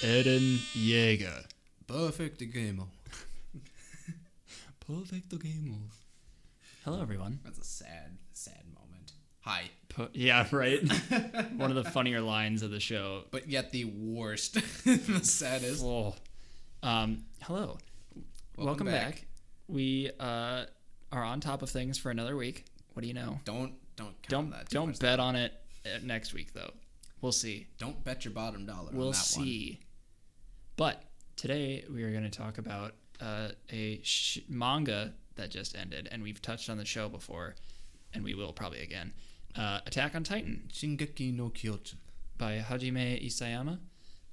Eren Yeager. Perfect game. Perfect game. Hello, everyone. That's a sad, sad moment. Hi. Pu- yeah, right. One of the funnier lines of the show. But yet the worst. the saddest. Oh. Um, hello. Welcome, back. back. We uh, are on top of things for another week. What do you know? Don't don't count Don't that too don't much. bet on it uh, next week though. We'll see. Don't bet your bottom dollar. We'll on that see. But today we are going to talk about uh, a sh- manga that just ended, and we've touched on the show before, and we will probably again. Uh, Attack on Titan. Shingeki no Kyojin. by Hajime Isayama,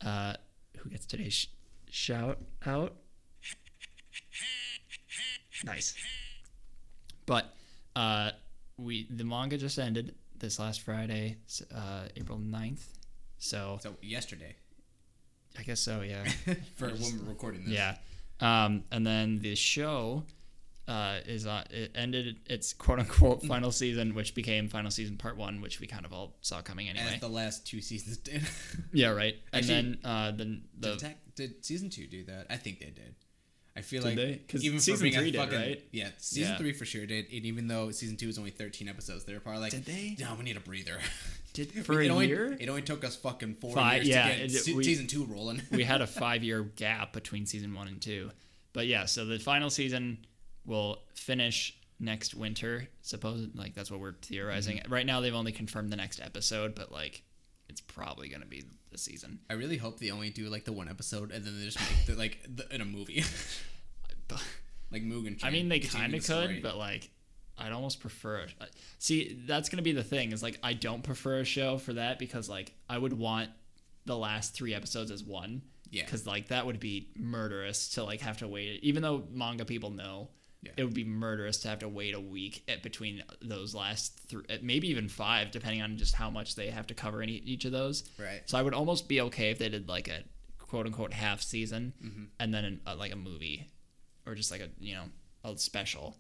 uh, who gets today's sh- shout out. Nice. But uh, we the manga just ended this last Friday, uh, April 9th. So So yesterday, I guess so, yeah. for when we're recording this. Yeah. Um, and then the show uh, is uh, it ended its quote unquote final season, which became final season part one, which we kind of all saw coming anyway. As the last two seasons did. yeah, right. And Actually, then uh, the did, the did season two do that? I think they did. I feel Did like they? 'Cause even season for being three a did, fucking, right? Yeah, season Yeah. three for sure did. And even though season two was only thirteen episodes, they were probably like, Did they? No, we need a breather. did for it a only, year. It only took us fucking four Five- years yeah, to get it- se- we- season two rolling. we had a five year gap between season one and two. But yeah, so the final season will finish next winter. Suppose like that's what we're theorizing. Mm-hmm. Right now they've only confirmed the next episode, but like it's probably gonna be the season. I really hope they only do like the one episode and then they just make the, like the, in a movie, like Mugen. I mean, they kind of the could, but like, I'd almost prefer. See, that's gonna be the thing. Is like, I don't prefer a show for that because like, I would want the last three episodes as one. Yeah. Because like that would be murderous to like have to wait. Even though manga people know, Yeah. it would be murderous to have to wait a week at between those last three, maybe even five, depending on just how much they have to cover in each of those. Right. So I would almost be okay if they did like a quote unquote half season Mm-hmm. and then an, uh, like a movie or just like a you know a special.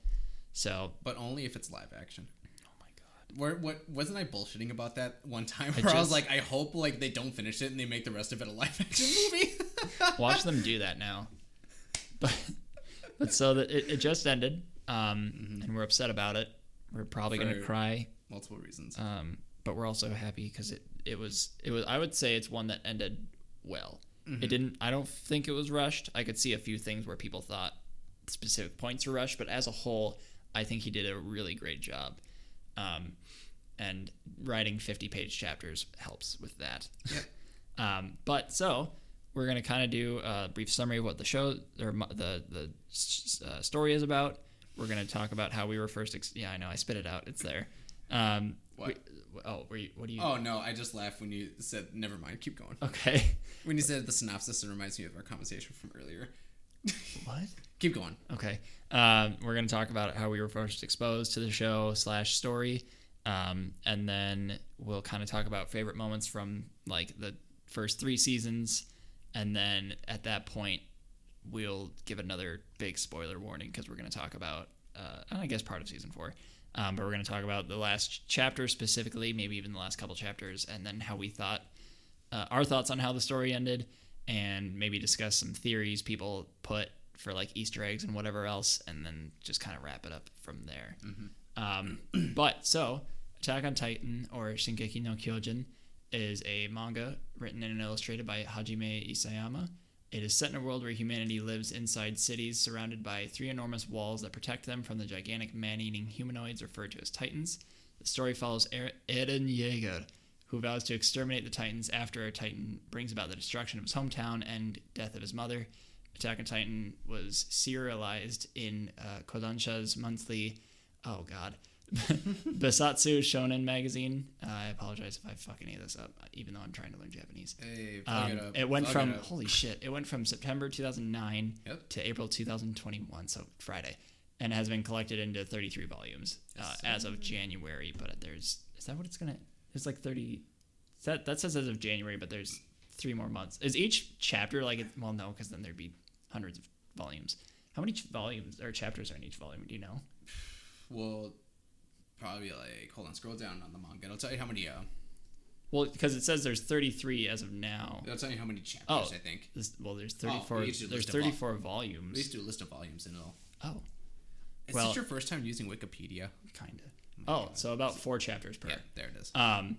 So but only if it's live action. oh my god, Where what wasn't I bullshitting about that one time? I Where I, was like, I hope like they don't finish it and they make the rest of it a live action movie. watch them do that now. But but so that it, it just ended, um, and we're upset about it. We're probably gonna cry, Multiple reasons. um, but we're also happy because it it was it was I would say it's one that ended well. It didn't. I don't think it was rushed. I could see a few things where people thought specific points were rushed, but as a whole, I think he did a really great job. Um, and writing 50 page chapters helps with that. um, but so we're going to kind of do a brief summary of what the show or the, the uh, story is about. We're going to talk about how we were first. Ex- yeah, I know. I spit it out. It's there. Um, What? we- oh, were you, what do you? oh no, I just laughed when you said. Never mind. Keep going. Okay. When you said the synopsis, it reminds me of our conversation from earlier. what? Keep going. Okay. Um, we're going to talk about how we were first exposed to the show slash story. Um, and then we'll kind of talk about favorite moments from like the first three seasons. And then at that point, we'll give another big spoiler warning because we're going to talk about uh, I guess part of season four. Um, but we're going to talk about the last chapter specifically, maybe even the last couple chapters, and then how we thought uh, our thoughts on how the story ended, and maybe discuss some theories people put for like Easter eggs and whatever else, and then just kind of wrap it up from there. Um, but so, Attack on Titan or Shingeki no Kyojin is a manga written and illustrated by Hajime Isayama. It is set in a world where humanity lives inside cities surrounded by three enormous walls that protect them from the gigantic man-eating humanoids referred to as Titans. The story follows Er- Eren Yeager, who vows to exterminate the Titans after a Titan brings about the destruction of his hometown and death of his mother. Attack on Titan was serialized in uh, Kodansha's monthly, oh god, Bessatsu Shonen magazine. Uh, I apologize if I fuck any of this up, even though I'm trying to learn Japanese. Hey, Um, it up. it went Plug from it holy shit. It went from September 2009 Yep. to April 2021, so Friday, and has been collected into 33 volumes uh, as of January. But there's is that what it's gonna? It's like 30. That that says as of January, but there's three more months. Is each chapter like? It, well, no, because then there'd be hundreds of volumes. How many ch- volumes or chapters are in each volume? Do you know? Well, probably like hold on, scroll down on the manga. It'll tell you how many. Uh, Well, because it says there's 33 as of now. They'll tell you how many chapters. Oh. I think. This, well, there's Oh, 34. we there's list them all. 34 At volumes. least do a list of volumes and it'll. Oh, Is Well- this your first time using Wikipedia? kind of. my Oh, God. so about four chapters per. Yeah, there it is. Um,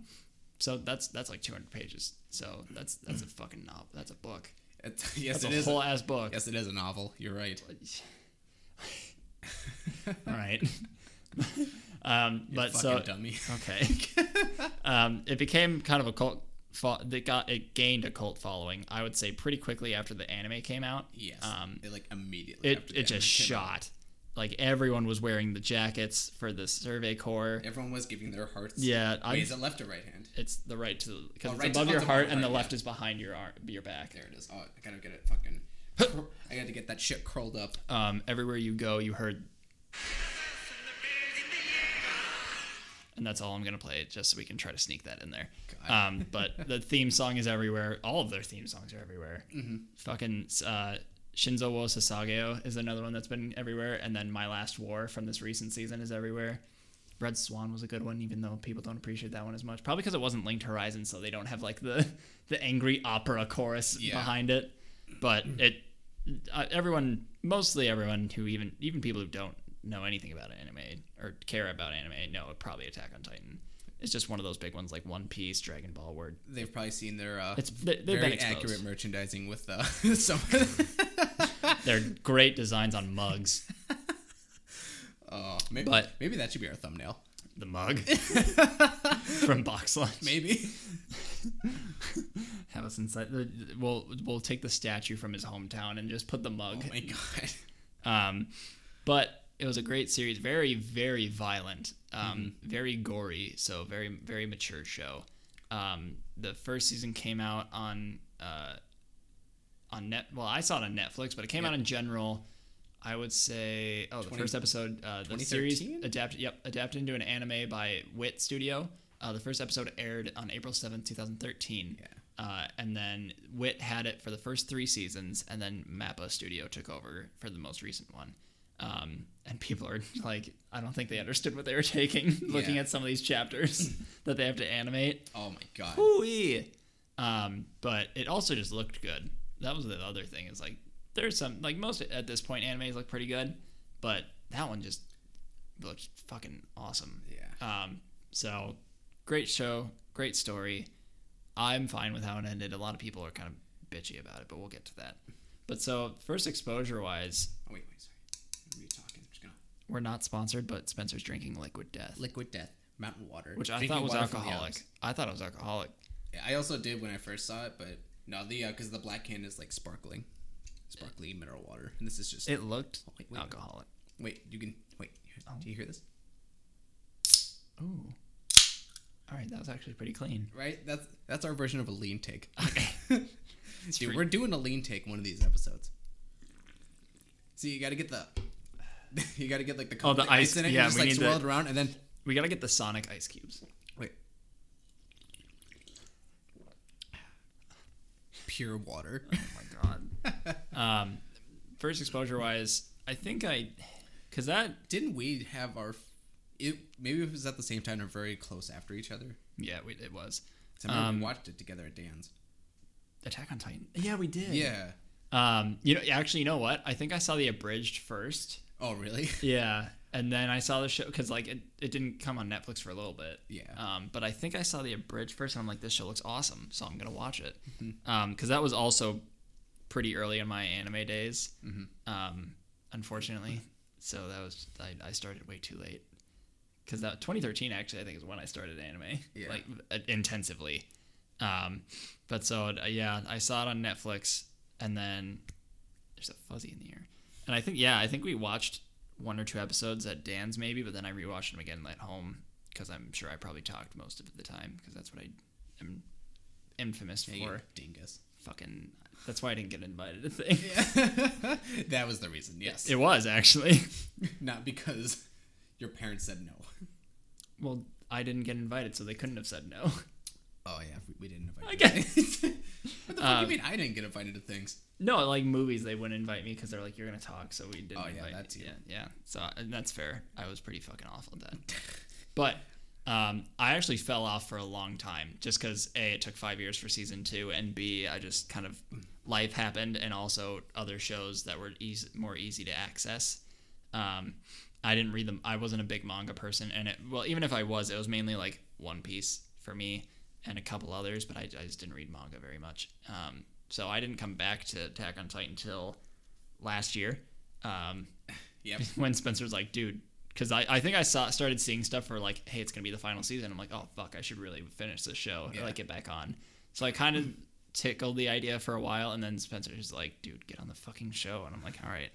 so that's that's like 200 pages. So that's that's a fucking novel. That's a book. It's, yes, That's it a is. whole ass book. yes, it is a novel. You're right. All right. um, but so dummy. okay. um, it became kind of a cult. Fo- that got it gained a cult following. I would say pretty quickly after the anime came out. Yes. Um, it like immediately. it it just came out. shot. Like everyone was wearing the jackets for the Survey Corps. Everyone was giving their hearts. Yeah, Wait, I, is it left or right hand? it's the right to because Oh, it's right above oh, your heart and the left yeah. is behind your arm, your back. There it is. Oh, I gotta get it fucking. I gotta get that shit curled up. Um, everywhere you go, you heard. And that's all I'm gonna play, just so we can try to sneak that in there. Um, but the theme song is everywhere. All of their theme songs are everywhere. Mm-hmm. Fucking uh, Shinzo wo Sasageyo is another one that's been everywhere, and then My Last War from this recent season is everywhere. Red Swan was a good one, even though people don't appreciate that one as much. Probably because it wasn't Linked Horizon, so they don't have like the the angry opera chorus Yeah. behind it. But it, uh, everyone, mostly everyone who even even people who don't know anything about anime or care about anime know probably Attack on Titan. It's just one of those big ones like One Piece, Dragon Ball, where They've probably seen their uh, it's they, very accurate merchandising with uh, some. They're great designs on mugs. oh, maybe But- maybe that should be our thumbnail. The mug from Box Lunch. Maybe. Have us inside. The, we'll we'll take the statue from his hometown and just put the mug. Oh my god. Um, but it was a great series. Very very violent. Um, very gory. So very very mature show. Um, the first season came out on uh, on net. Well, I saw it on Netflix, but it came Yep. out in general. I would say, oh, the first episode, uh, the series adapted. Yep, adapted into an anime by Wit Studio. Uh, the first episode aired on April seventh, two thousand thirteen. Yeah. Uh, and then Wit had it for the first three seasons, and then Mappa Studio took over for the most recent one. Um, and people are like, I don't think they understood what they were taking looking Yeah. at some of these chapters that they have to animate. Oh my god. Hoo-wee. Um, but it also just looked good. That was the other thing. Is like there's some like most at this point animes look pretty good, but that one just looked fucking awesome. Yeah. Um, so great show, great story. I'm fine with how it ended. A lot of people are kind of bitchy about it, but we'll get to that. But so first exposure wise, Oh wait, wait, sorry. What are you talking? I'm just gonna. We're not sponsored, but Spencer's drinking Liquid Death, Liquid Death, Mountain Water, which I thought was water from the alcoholic. I thought it was alcoholic. Yeah, I also did when I first saw it, but no, the uh, because the black can is like sparkling, sparkly mineral water, and this is just. It looked Oh, wait, wait. alcoholic. wait, you can wait. Oh. Do you hear this? Ooh. All right, that was actually pretty clean. Right. That's that's our version of a lean take. Okay. Dude, pretty- we're doing a lean take one of these episodes. See, you got to get the. You got to get like the, Oh, the the ice- in it. yeah, you just we like need swirl the- it around and then We gotta get the Sonic ice cubes. wait. Pure water. Oh my god. um, first exposure wise, I think I, cause that Didn't we have our? It maybe it was at the same time or very close after each other. yeah, we, it was. Remember Um, we watched it together at Dan's. Attack on Titan. Yeah, we did. Yeah. Um, you know, actually, you know what? I think I saw the abridged first. Oh really? Yeah, and then I saw the show because like it, it didn't come on Netflix for a little bit. Yeah. Um, but I think I saw the abridged first, and I'm like, this show looks awesome, so I'm gonna watch it. Mm-hmm. Um, because that was also pretty early in my anime days. Mhm. Um, unfortunately, so that was I, I started way too late. Because that 2013 actually I think is when I started anime Yeah. like uh, intensively. Um, but so uh, yeah, I saw it on Netflix, and then there's a fuzzy in the ear, and I think yeah, I think we watched one or two episodes at Dan's maybe, but then I rewatched them again at home because I'm sure I probably talked most of the time because that's what I am infamous Yeah, for. dingus. Fucking that's why I didn't get invited to things. Yeah. that was the reason. Yes. It was actually. Not because your parents said no. Well, I didn't get invited, so they couldn't have said no. Oh yeah, we, we didn't invite. Okay. you. what the fuck Um, you mean I didn't get invited to things? No, like movies, they wouldn't invite me because they're like, "You're gonna talk," so we didn't Oh, yeah, invite. that's you. Yeah, yeah. So and that's fair. I was pretty fucking awful at that. But Um, I actually fell off for a long time just because a it took five years for season two, and b I just kind of life happened, and also other shows that were easy, more easy to access. Um, I didn't read them. I wasn't a big manga person, and it well, even if I was, it was mainly like One Piece for me and a couple others, but I, I just didn't read manga very much. Um, so I didn't come back to Attack on Titan until last year. Um, Yep. when Spencer's like, dude, because I, I think I saw started seeing stuff for like, hey, it's gonna be the final season. I'm like, oh fuck, I should really finish this show Yeah. or like get back on. So I kind of tickled the idea for a while, and then Spencer's like, dude, get on the fucking show, and I'm like, all right,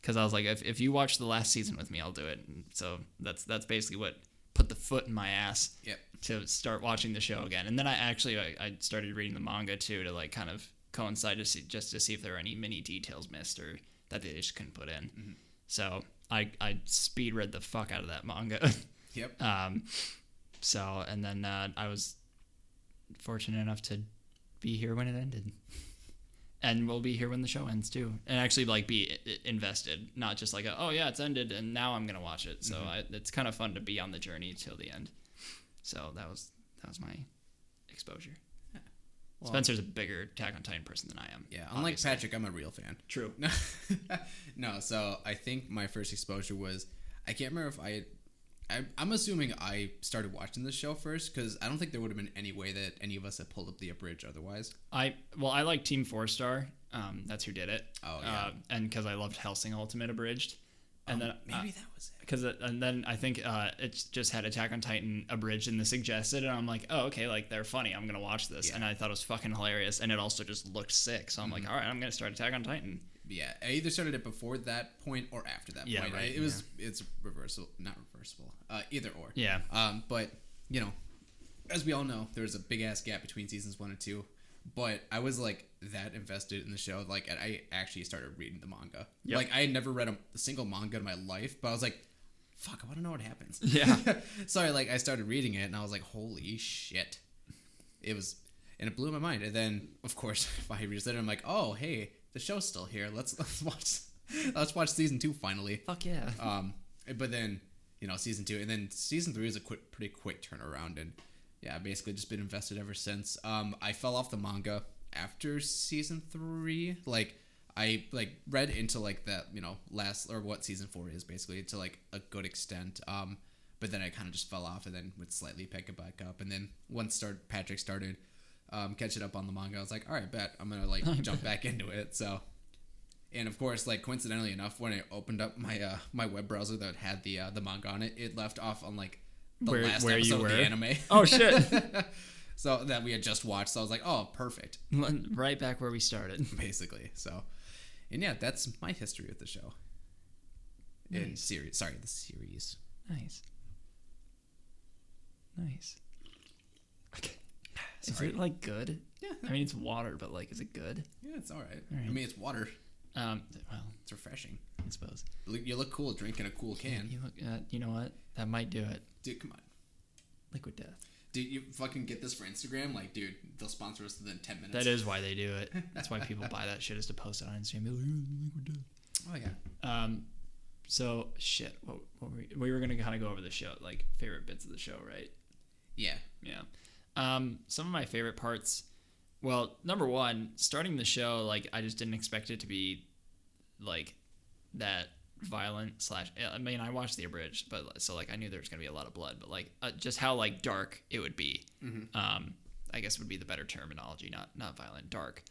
because I was like, if, if you watch the last season with me, I'll do it. And so that's that's basically what put the foot in my ass Yep. to start watching the show again. And then I actually I, I started reading the manga too to like kind of coincide to see just to see if there were any mini details missed or that they just couldn't put in. So I I speed read the fuck out of that manga. Yep. um, so and then uh, I was fortunate enough to be here when it ended. And we'll be here when the show ends too, and actually like be invested, not just like a, oh yeah it's ended and now I'm gonna watch it. So mm-hmm. I, it's kind of fun to be on the journey till the end. So that was that was my exposure. Well- Spencer's a bigger Attack on Titan person than I am. Yeah. Unlike obviously. Patrick, I'm a real fan. True. No, no. So I think my first exposure was I can't remember if I. I I'm assuming I started watching this show first because I don't think there would have been any way that any of us had pulled up the abridged otherwise. I well, I like Team Four Star. Um, that's who did it. Oh, yeah. Uh, and because I loved Hellsing Ultimate abridged, and Oh, then maybe that was it. because and then I think uh, it's just had Attack on Titan abridged in the suggested, and I'm like, oh okay, like they're funny. I'm gonna watch this, Yeah. and I thought it was fucking hilarious, and it also just looked sick. So I'm Mm-hmm. like, all right, I'm gonna start Attack on Titan. Yeah, I either started it before that point or after that Yeah, point. right, It was it's reversible, not reversible. Uh, either or. Yeah. Um, but you know, as we all know, there was a big ass gap between seasons one and two. But I was like that invested in the show, like and I actually started reading the manga. Yep. Like I had never read a, a single manga in my life, but I was like, "Fuck, I want to know what happens." Yeah. so I like I started reading it, and I was like, "Holy shit!" It was, and it blew my mind. And then, of course, five years later, I'm like, "Oh, hey, the show's still here. Let's let's watch let's watch season two finally." Fuck yeah. Um, but then you know season two, and then season three is a quick, pretty quick turnaround, and yeah, basically just been invested ever since. Um, I fell off the manga after season three. Like I like read into like that you know last or what season four is basically to like a good extent. Um, but then I kind of just fell off, and then would slightly pick it back up, and then once start Patrick started. Um, catching up on the manga, I was like, all right, bet I'm gonna like jump back into it. So and of course, like coincidentally enough, when I opened up my uh, my web browser that had the uh, the manga on it, it left off on like the Where- last where episode of the anime. Oh shit. so that we had just watched. So I was like, oh, perfect, right back where we started. basically. So, and yeah, that's my history with the show. In Nice. series, sorry, the series. Nice. Nice. Okay. Is it like good? Yeah, I mean, it's water, but like, is it good? yeah, it's all right. All right. I mean, it's water. Um, well, It's refreshing. I suppose. You look cool drinking a cool can, You look. Uh, you know what? That might do it. dude. Come on, Liquid Death. dude. You fucking get this for Instagram, like, dude. They'll sponsor us within ten minutes. That is why they do it. That's why people buy that shit is to post it on Instagram. Be like, "Ooh, Liquid Death." Oh yeah. Um, so shit. What, what were we, we were gonna kind of go over the show, like favorite bits of the show, right? Yeah. Yeah. Um, some of my favorite parts. Well, number one, starting the show, like I just didn't expect it to be like that violent slash. I mean, I watched the abridged, but so like I knew there was gonna be a lot of blood, but like uh, just how like dark it would be. Um, I guess would be the better terminology, not not violent, dark.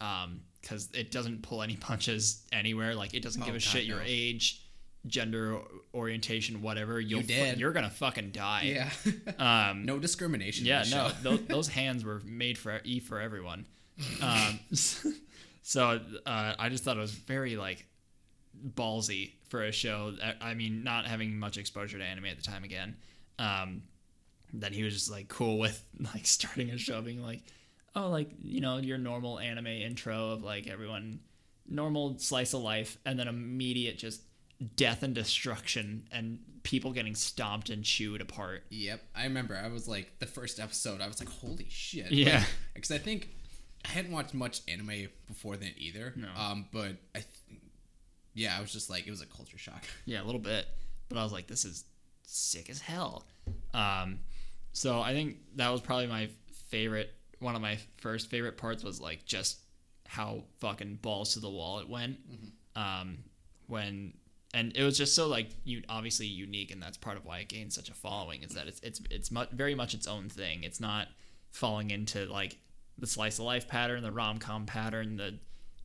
Um, because it doesn't pull any punches anywhere. Like it doesn't Oh, give a God, shit your age, gender orientation, whatever. You'll fu- dead. you're gonna fucking die. Yeah. Um, no discrimination. yeah, no, those, those hands were made for e for everyone. Um, so uh, I just thought it was very like ballsy for a show. That, I mean, not having much exposure to anime at the time again. Um, that he was just like cool with like starting a show being like, oh, like you know your normal anime intro of like everyone normal slice of life, and then immediate just death and destruction and people getting stomped and chewed apart. Yep, I remember. I was like the first episode. I was like, "Holy shit!" Yeah. because I think I hadn't watched much anime before then either. No. Um, but I, th- yeah, I was just like, it was a culture shock. Yeah, a little bit. But I was like, this is sick as hell. Um, so I think that was probably my favorite. One of my first favorite parts was like just how fucking balls to the wall it went. Um, when and it was just so like you obviously unique, and that's part of why it gained such a following. Is that it's it's it's mu- very much its own thing. It's not falling into like the slice of life pattern, the rom com pattern, the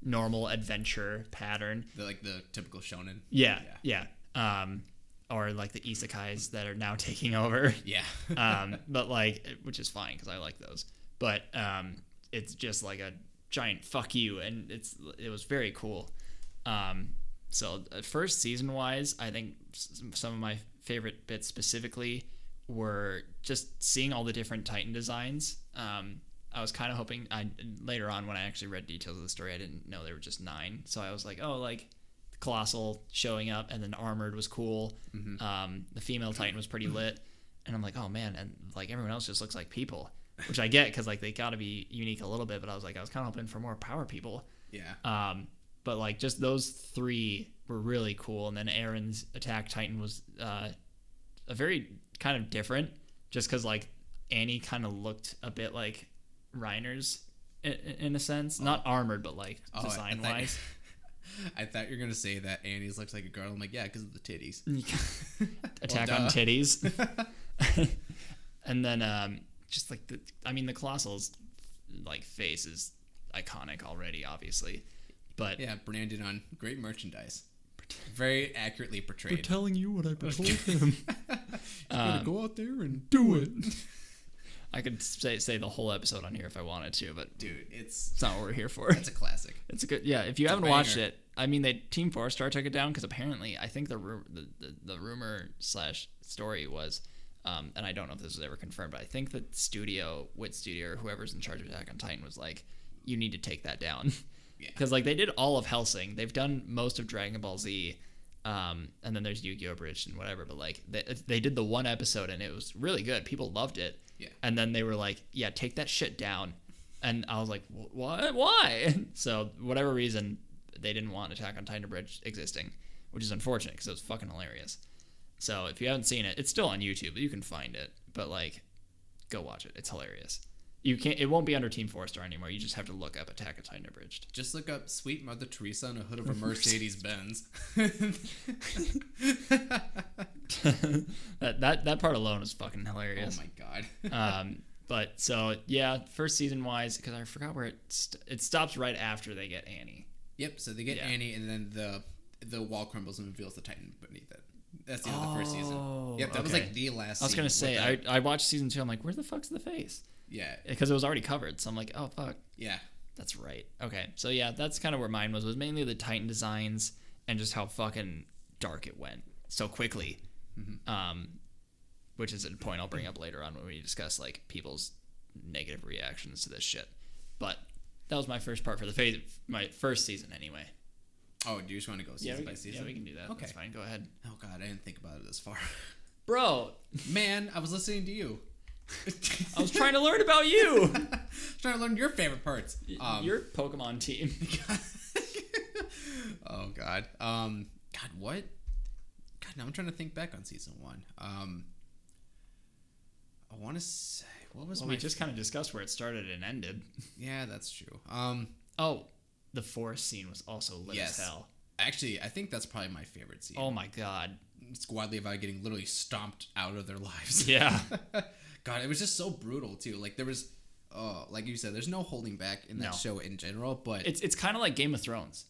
normal adventure pattern. The, like the typical shonen. Yeah, yeah. Um, or like the isekais that are now taking over. Yeah. um, but like, which is fine because I like those. But um, it's just like a giant fuck you, and it's it was very cool. Um, so uh, first season wise, I think some of my favorite bits specifically were just seeing all the different Titan designs. Um, I was kind of hoping I later on when I actually read details of the story, I didn't know there were just nine. So I was like, oh, like colossal showing up, and then armored was cool. Um, the female Titan was pretty lit, and I'm like, oh man, and like everyone else just looks like people, which I get because like they got to be unique a little bit. But I was like, I was kind of hoping for more power people. yeah. Um, but like just those three were really cool, and then Eren's attack Titan was uh, a very kind of different, just because like Annie kind of looked a bit like Reiner's in, in a sense, not armored, but like Oh, I- I design thought- wise. I thought you were gonna say that Annie's looks like a girl. I'm like, yeah, because of the titties. attack Well, on titties. and then um, just like the, I mean, the colossal's like face is iconic already, obviously, but Yeah, branded on great merchandise. Very accurately portrayed. We're telling you what I told him. gotta go out there and do it, I could say say the whole episode on here if I wanted to, but dude. It's it's not what we're here for. it's a classic. It's a good yeah. If you a haven't watched it, I mean, they Team Four Star took it down because apparently I think the, ru- the the the rumor slash story was, um, and I don't know if this was ever confirmed, but I think the studio, Wit Studio, or whoever's in charge of Attack on Titan was like, you need to take that down, Yeah. because like they did all of Hellsing, they've done most of Dragon Ball Z. Um, and then there's Yu-Gi-Oh! Bridge and whatever, but like they, they did the one episode and it was really good. People loved it. Yeah. And then they were like, "Yeah, take that shit down." And I was like, "Wh- "What? Why?" so whatever reason, they didn't want Attack on Titan Bridge existing, which is unfortunate because it was fucking hilarious. So if you haven't seen it, it's still on YouTube. You can find it, but like, go watch it. It's hilarious. You can't. It won't be under Team Four Star anymore. You just have to look up Attack on Titan Abridged. Just look up "Sweet Mother Teresa" on a hood of a Mercedes Benz. that that that part alone is fucking hilarious. oh my god. um, but so yeah, first season wise, because I forgot where it st- it stops right after they get Annie. Yep. So they get Yeah. Annie, and then the the wall crumbles and reveals the Titan beneath it. That's the end of the first Oh, season. Yep. That was like the last. I was gonna say. I, I watched season two. I'm like, where the fuck's the face? Yeah. Because it was already covered. So I'm like, oh fuck, Yeah. that's right. Okay, so yeah, that's kind of where mine was. Was mainly the Titan designs and just how fucking dark it went so quickly. Um, which is a point I'll bring up later on when we discuss like people's negative reactions to this shit. But that was my first part for the phase, my first season anyway. Oh, do you just want to go season yeah, by can, season? yeah, we can do that. Okay. That's fine. Go ahead, Oh god, I didn't think about it this far. bro. Man, I was listening to you. I was trying to learn about you. trying to learn your favorite parts. Um, Your Pokemon team. oh god. Um god what? God, now I'm trying to think back on season 1. Um I want to say what was Well, we just kind of discussed where it started and ended. Yeah, that's true. Um Oh, the forest scene was also lit Yes. as hell. actually, I think that's probably my favorite scene. Oh my god. Squad Levi getting literally stomped out of their lives. Yeah. God, it was just so brutal too. Like there was oh, like you said, there's no holding back in that No. show in general, but It's it's kind of like Game of Thrones.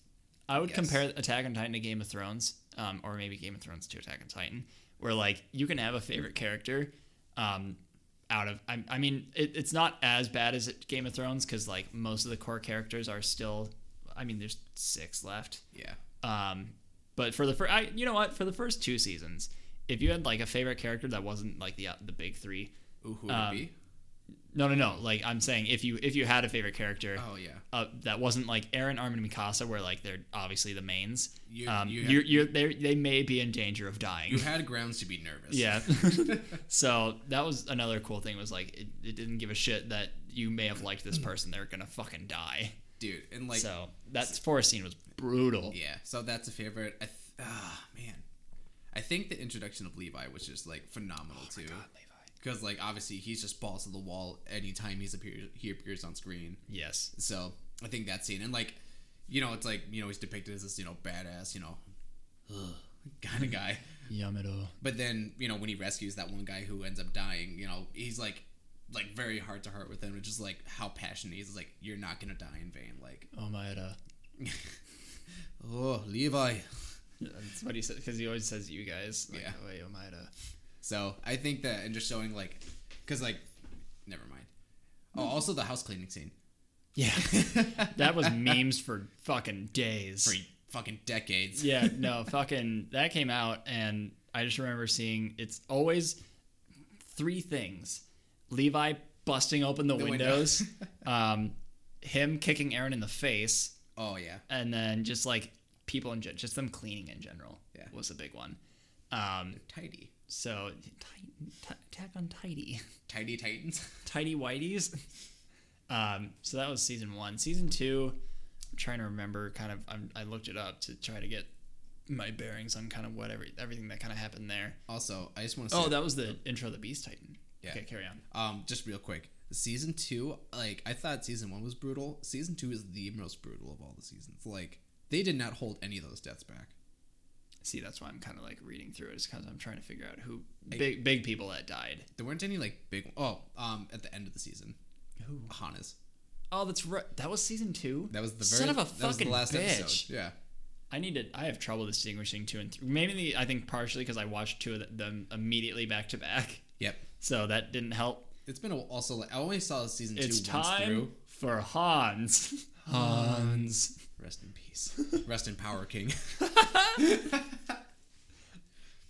I would Yes. compare Attack on Titan to Game of Thrones, um, or maybe Game of Thrones to Attack on Titan, where like you can have a favorite character, um, out of I, I mean it, it's not as bad as Game of Thrones because like most of the core characters are still, I mean there's six left, yeah. um, but for the first, I you know what for the first two seasons, if you had like a favorite character that wasn't like the the big three, Ooh, who would Um, be? no no no like I'm saying if you if you had a favorite character, Oh yeah. uh, that wasn't like Eren, Armin, and Mikasa, where like they're obviously the mains. You- um, you you're, you're they they may be in danger of dying. You had grounds to be nervous. yeah. so that was another cool thing was like it, it didn't give a shit that you may have liked this person. They're gonna fucking die. Dude, and like so that forest scene was brutal. yeah, so that's a favorite. I th- ah man. I think the introduction of Levi was just like phenomenal too. Oh God, Levi. Because like obviously he's just balls to the wall anytime he's appears he appears on screen. Yes. So I think that scene and like, you know, it's like you know he's depicted as this you know badass you know, kind of guy. Yamato. But then you know when he rescues that one guy who ends up dying, you know he's like like very heart to heart with him. which is like how passionate he is. It's like you're not gonna die in vain. Like oh Omaeda. oh Levi. That's what he said because he always says you guys. Like, Yeah. Oh, Omaeda. So I think that and just showing like, cause like, never mind. Oh, also the house cleaning scene Yeah. that was memes for fucking days. for fucking decades. yeah, no, fucking that came out and I just remember seeing it's always three things. Levi busting open the, The window. windows, um, him kicking Eren in the face, Oh yeah. and then just like people in just them cleaning in general Yeah. was a big one. Um, Tidy. So ti- attack on tidy, Tidy Titans. tidy whiteys. Um, so that was season one. Season two, I'm trying to remember. Kind of, I'm, I looked it up to try to get my bearings on kind of whatever everything that kind of happened there. Also, I just want to say Oh, that was the intro of the Beast Titan. Yeah. Okay, carry on. Um, just real quick. Season two, like I thought season one was brutal. Season two is the most brutal of all the seasons. Like they did not hold any of those deaths back. See, that's why I'm kind of like reading through it, is because I'm trying to figure out who big big people that died. There weren't any like big. Oh, um, at the end of the season, Who? Hannes. Oh, that's right. That was season two. That was the very. son of a that was the fucking last bitch. episode. Yeah. I need to. I have trouble distinguishing two and three. Maybe I think partially because I watched two of them immediately back to back, Yep. so that didn't help. It's been a, also like I only saw season two It's time through. for Hans. Hans. Rest in peace. Rest in power, King.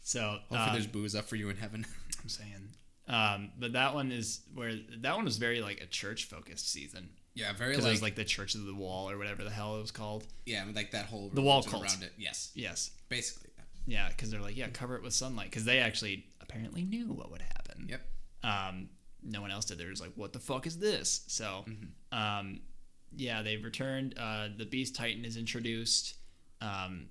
So Hopefully, um, there's booze up for you in heaven. I'm saying. Um, but that one is where that one was very like a church focused season yeah, very like, it was like the Church of the Wall or whatever the hell it was called. yeah, like that whole The wall cult. around it. Yes, Yes. basically. Yeah, because they're like, yeah, cover it with sunlight because they actually apparently knew what would happen. Yep. Um, no one else did. They were just like, what the fuck is this? So, Mm-hmm. um, yeah, they've returned. Uh, the Beast Titan is introduced. Um,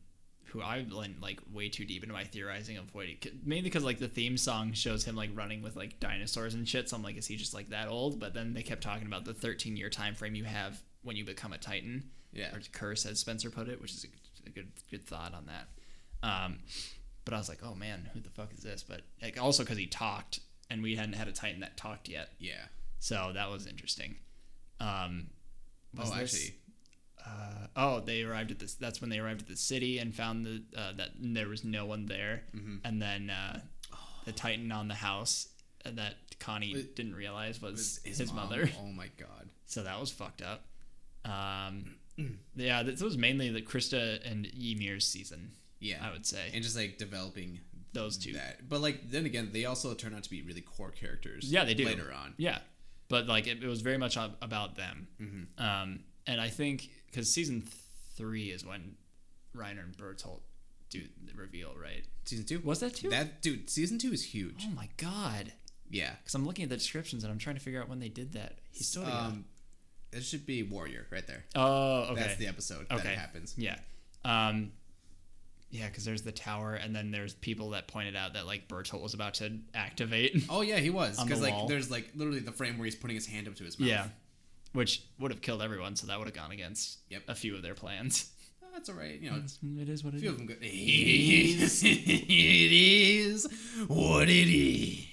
who I went like way too deep into my theorizing of what mainly because like the theme song shows him like running with like dinosaurs and shit. So I'm like, is he just like that old? But then they kept talking about the 13 year time frame you have when you become a Titan Yeah. or curse as Spencer put it, which is a, a good good thought on that. Um, but I was like, oh man, who the fuck is this? But like also because he talked, and we hadn't had a Titan that talked yet, Yeah. so that was interesting. Um, was oh, this- actually, uh, oh, they arrived at this. That's when they arrived at the city and found the uh, that there was no one there, Mm-hmm. and then uh, the Titan on the house uh, that Connie It- didn't realize was his, his, mother. Oh my god. So that was fucked up. Um, yeah, this was mainly the Krista and Ymir's season, Yeah. I would say. and just like developing Those two. that. But like then again, they also turn out to be really core characters. Yeah, they do. later on. Yeah, but like it, it was very much about them. Mm-hmm. Um, and I think because season three is when Reiner and Bertolt do the reveal, right? Season two Was that two? That dude, season two is huge. oh my god! Yeah. Because I'm looking at the descriptions and I'm trying to figure out when they did that. He's still. Um, it should be Warrior right there. oh, okay. That's the episode that Okay. it happens. Yeah. Um, yeah, because there's the tower, and then there's people that pointed out that like Bertolt was about to activate. Oh yeah, he was because like wall. there's like literally the frame where he's putting his hand up to his mouth. yeah, which would have killed everyone, so that would have gone against Yep. a few of their plans. Oh, that's all right. You know, mm, it's, It is what it is. a it few is. of them good. It is. it is what it is.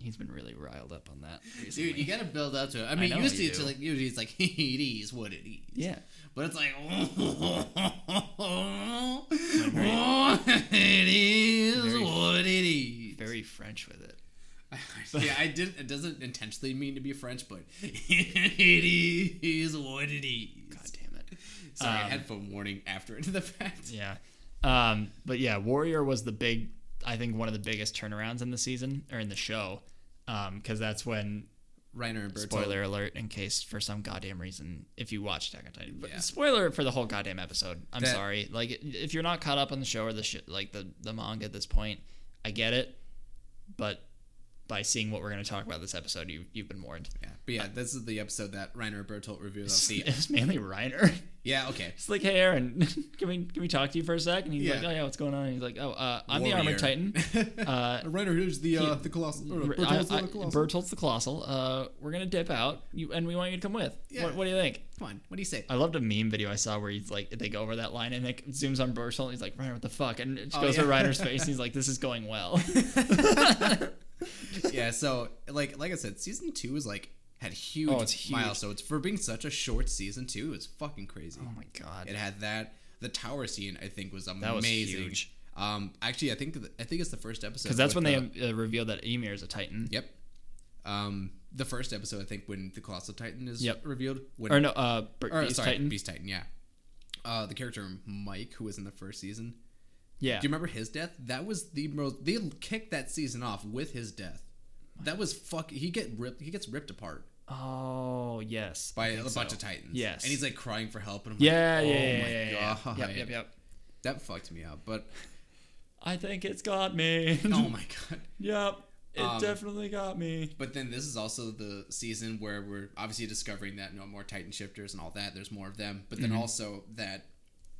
He's been really riled up on that recently. Dude, you gotta build up to it. I mean, know usually you it's like usually it's like it is what it is. yeah. But it's like very- it is very- what it is. Very French with it. yeah, I did. It doesn't intentionally mean to be French, but it is what it is. God damn it. Sorry, Um, headphone warning after into the fact. Yeah. Um, but yeah, Warrior was the big, I think one of the biggest turnarounds in the season or in the show. Because that's when Reiner and Bertolt. Spoiler alert! In case for some goddamn reason, if you watched Attack on Titan, but Yeah. spoiler for the whole goddamn episode. I'm That- sorry. Like, if you're not caught up on the show or the shit, like the the manga at this point, I get it, but by seeing what we're going to talk about this episode, you you've been warned. Yeah, but yeah, this is the episode that Reiner Bertolt reviewed of the. It's mainly Reiner. Yeah, okay. It's like, hey, Eren, can we can we talk to you for a sec? And he's Yeah. like, oh yeah, what's going on? And he's like, oh, uh, I'm the Warrior. armored titan. Uh, Reiner, here's the uh, the colossal. I- I- Bertolt's the colossal. Uh, we're gonna dip out, you and we want you to come with. Yeah. What, what do you think? Come on, what do you say? I loved a meme video I saw where he's like, they go over that line and it zooms on Bertolt. And he's like, Reiner, what the fuck? And it Oh, goes to yeah. Reiner's face. And he's like, this is going well. yeah, so like like I said, season two is like had huge, Oh, it's huge. milestones for being such a short season two. It's fucking crazy. oh my god. It had that. The tower scene, I think, was amazing. That was huge. Um, actually, I think I think it's the first episode Because that's when with they uh, revealed that Ymir is a titan. Yep. Um, the first episode, I think, when the colossal titan is Yep. revealed. When, Or no, uh, Ber- or, Beast sorry, Titan. Beast Titan. Yeah. Uh, the character Mike, who was in the first season. Yeah. Do you remember his death? That was the most. They kicked that season off with his death. That was fuck. He get ripped. He gets ripped apart Oh yes. by a think bunch so. of titans. Yes. and he's like crying for help. And I'm Yeah, like, yeah, oh yeah, my yeah, god. Yep, yep, yep. That fucked me up. But I think it's got me. oh my god. yep. It Um, definitely got me. But then this is also the season where we're obviously discovering that no more Titan shifters and all that. There's more of them, but Mm-hmm. then also that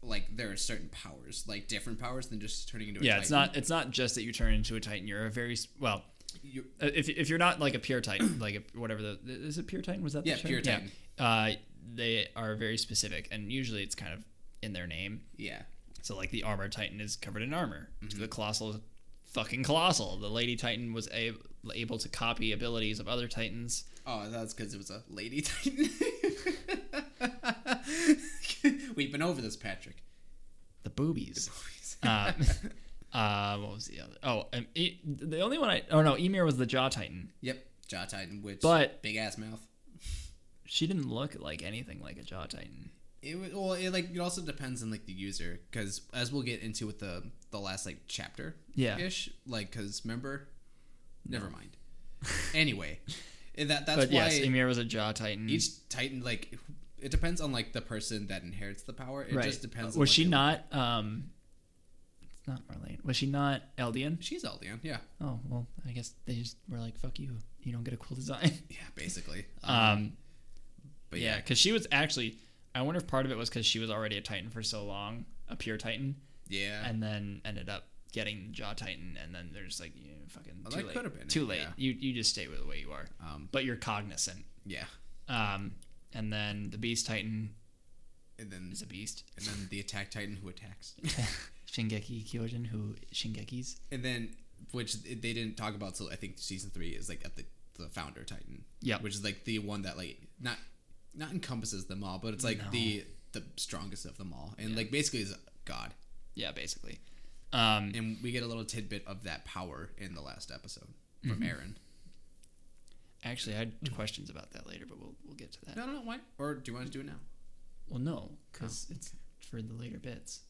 like there are certain powers, like different powers than just turning into a Yeah, Titan. it's not. It's not just that you turn into a titan. You're a very well. You, uh, If, if you're not like a pure titan, like a, whatever the is it pure titan? Was that the Yeah, term? pure titan. Uh, they are very specific, and usually it's kind of in their name. yeah, So like the armor titan is covered in armor. Mm-hmm. The colossal, fucking colossal. The lady titan was a, able to copy abilities of other titans. Oh, that's because it was a lady Titan. We've been over this, Patrick. The boobies. um, uh, what was the other? Oh, um, e- the only one I. Oh no, Ymir was the jaw titan. yep, Jaw Titan, which But- big ass mouth. She didn't look like anything like a jaw titan. It well, it like it also depends on like the user, because as we'll get into with the the last like chapter, Yeah. ish, like because remember, never mind. anyway, that that's but why yes, Ymir was a jaw titan. each Titan like it depends on like the person that inherits the power. It right. just depends. on Was she not? Um, it's not Marleyan. Was she not Eldian? She's Eldian, yeah, Oh well, I guess they just were like, "Fuck you, you don't get a cool design." yeah, basically. Um, but yeah, yeah, because she was actually. I wonder if part of it was because she was already a Titan for so long, a pure Titan, yeah, and then ended up getting Jaw Titan, and then they're just like, you fucking Well, too late. could have been too it, late. yeah. You you just stay with the way you are, um, but you're cognizant. yeah, Um, and then the Beast Titan and then is a beast. and then the attack Titan who attacks, Shingeki Kyojin, who Shingekis. and then which they didn't talk about till I think season three is like at the the founder Titan, Yeah. which is like the one that like not not encompasses them all, but it's like No. the the strongest of them all, and like basically is God, Yeah, basically. Um, and we get a little tidbit of that power in the last episode from Mm-hmm. Eren. Actually, I had questions about that later, but we'll we'll get to that. No, no, no, why? Or do you want to do it now? Well, no, because it's for the later bits.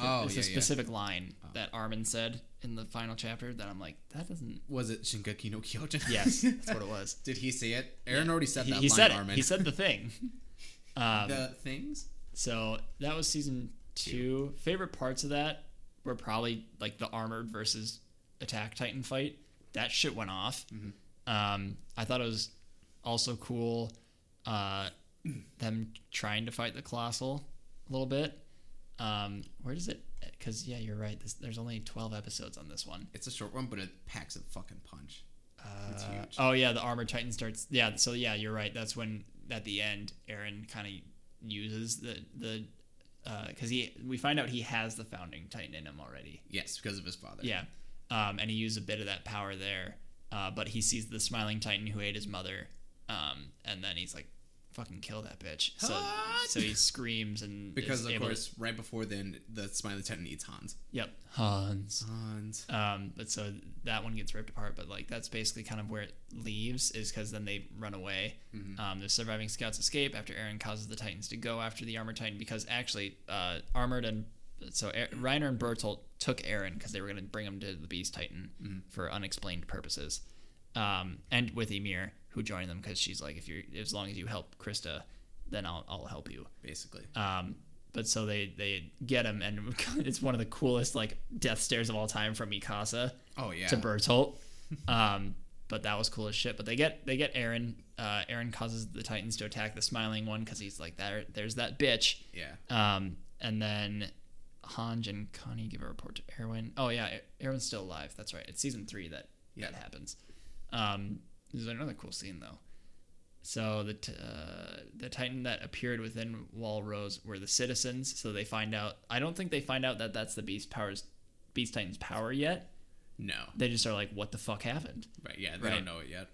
Oh, it's yeah, a yeah. specific line Oh. that Armin said in the final chapter that I'm like, that doesn't. Was it Shingeki no Kyojin? Yes, that's what it was. Did he say it? Eren already said he, that he line, said it. Armin. He said the thing. Um, the things. so that was season two. Favorite parts of that were probably like the armored versus attack titan fight. That shit went off. Mm-hmm. Um, I thought it was also cool. Uh, them trying to fight the colossal a little bit. Um, where does it? Because yeah, you're right. This, there's only 12 episodes on this one. It's a short one, but it packs a fucking punch. Uh, huge. Oh yeah, the armored titan starts. Yeah, so yeah, you're right. That's when at the end Eren kind of uses the the because he we find out he has the founding titan in him already. Yes, because of his father. Yeah, um, and he used a bit of that power there. Uh, but he sees the smiling titan who ate his mother, um, and then he's like, "Fucking kill that bitch!" So so he screams and Because is of able to- course, right before then, the smiling Titan eats Hans. yep, Hans. Hans. Um, but so that one gets ripped apart. But like that's basically kind of where it leaves is because then they run away. Um, the surviving scouts escape after Eren causes the Titans to go after the armored Titan because actually uh, armored and so Reiner and Bertolt took Eren because they were going to bring him to the Beast Titan for unexplained purposes. Um, and with Ymir who joined them because she's like if you're as long as you help Krista, then I'll I'll help you. Basically. Um, but so they they get him, and it's one of the coolest like death stares of all time from Mikasa Oh yeah. to Bertolt. Um, but that was cool as shit. But they get they get Eren. Uh, Eren causes the Titans to attack the smiling one because he's like there. There's that bitch. Yeah. Um, and then Hange and Connie give a report to Erwin. Oh yeah, Erwin's still alive. That's right. It's season three that Yeah. that happens. Um, there's another cool scene though. So the t- uh, the Titan that appeared within Wall Rose were the citizens. So they find out. I don't think they find out that that's the Beast powers, Beast Titan's power yet. No. They just are like, what the fuck happened? Right. Yeah. They Right. don't know it yet.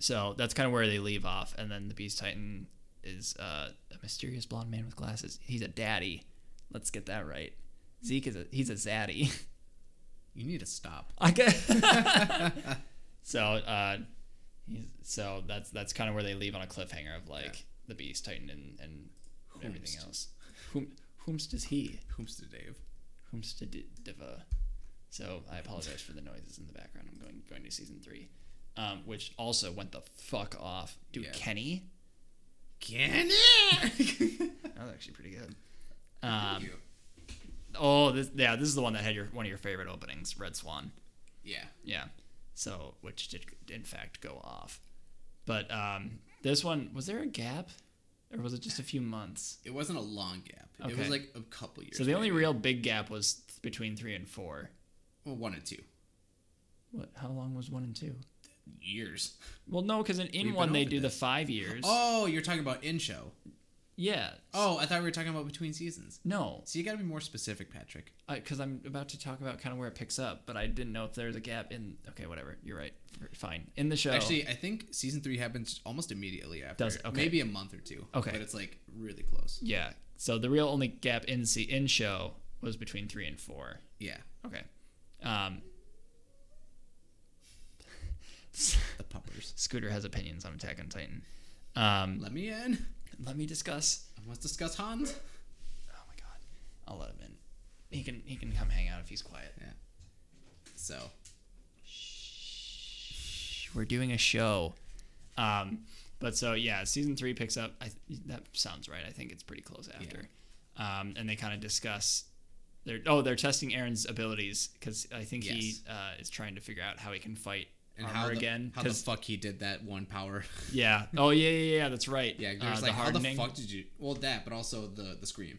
So that's kind of where they leave off, and then the Beast Titan is uh, a mysterious blonde man with glasses. He's a daddy. Let's get that right. Zeke is a he's a zaddy. You need to stop. I so uh, so that's that's kind of where they leave on a cliffhanger of like Yeah. the Beast Titan and and everything else. Whom whomst is he? Whom's to Dave? Whomst to d- diva. So I apologize for the noises in the background. I'm going going to season three, um, which also went the fuck off. Dude, Yeah. Kenny. Kenny. That was actually pretty good. Um, oh, this, yeah, this is the one that had your one of your favorite openings, Red Swan. yeah. Yeah. So, which did in fact go off. But um, this one, was there a gap, or was it just a few months? It wasn't a long gap. It was like a couple years. So the only maybe. real big gap was between three and four. well, one and two What? How long was one and two? years. Well, no, because in, in one they do the five years. Oh, you're talking about in show. Yeah. Oh, I thought we were talking about between seasons. No, So you got to be more specific, Patrick. because I'm about to talk about kind of where it picks up, but I didn't know if there's a gap in. Okay, whatever. You're right. Fine. In the show. Actually, I think season three happens almost immediately after. Does it? Okay. Maybe a month or two. Okay. But it's like really close. Yeah. So the real only gap in see in show was between three and four. Yeah. Okay. Um, The puppers. Scooter has opinions on Attack on Titan. Um, Let me in. Let me discuss. Let's discuss Hans. Oh my god, I'll let him in. He can he can come hang out if he's quiet. Yeah. So Shh, We're doing a show. Um, but so yeah, season three picks up. I, that sounds right. I think it's pretty close after. Um, and they kind of discuss. They're, oh, they're testing Eren's abilities because I think he uh, is trying to figure out how he can fight and armor how the, again. how the fuck he did that one power. yeah. Oh yeah, yeah, yeah. That's right. yeah, Uh, there's the like how the fuck did you? Well, that, but also the the scream.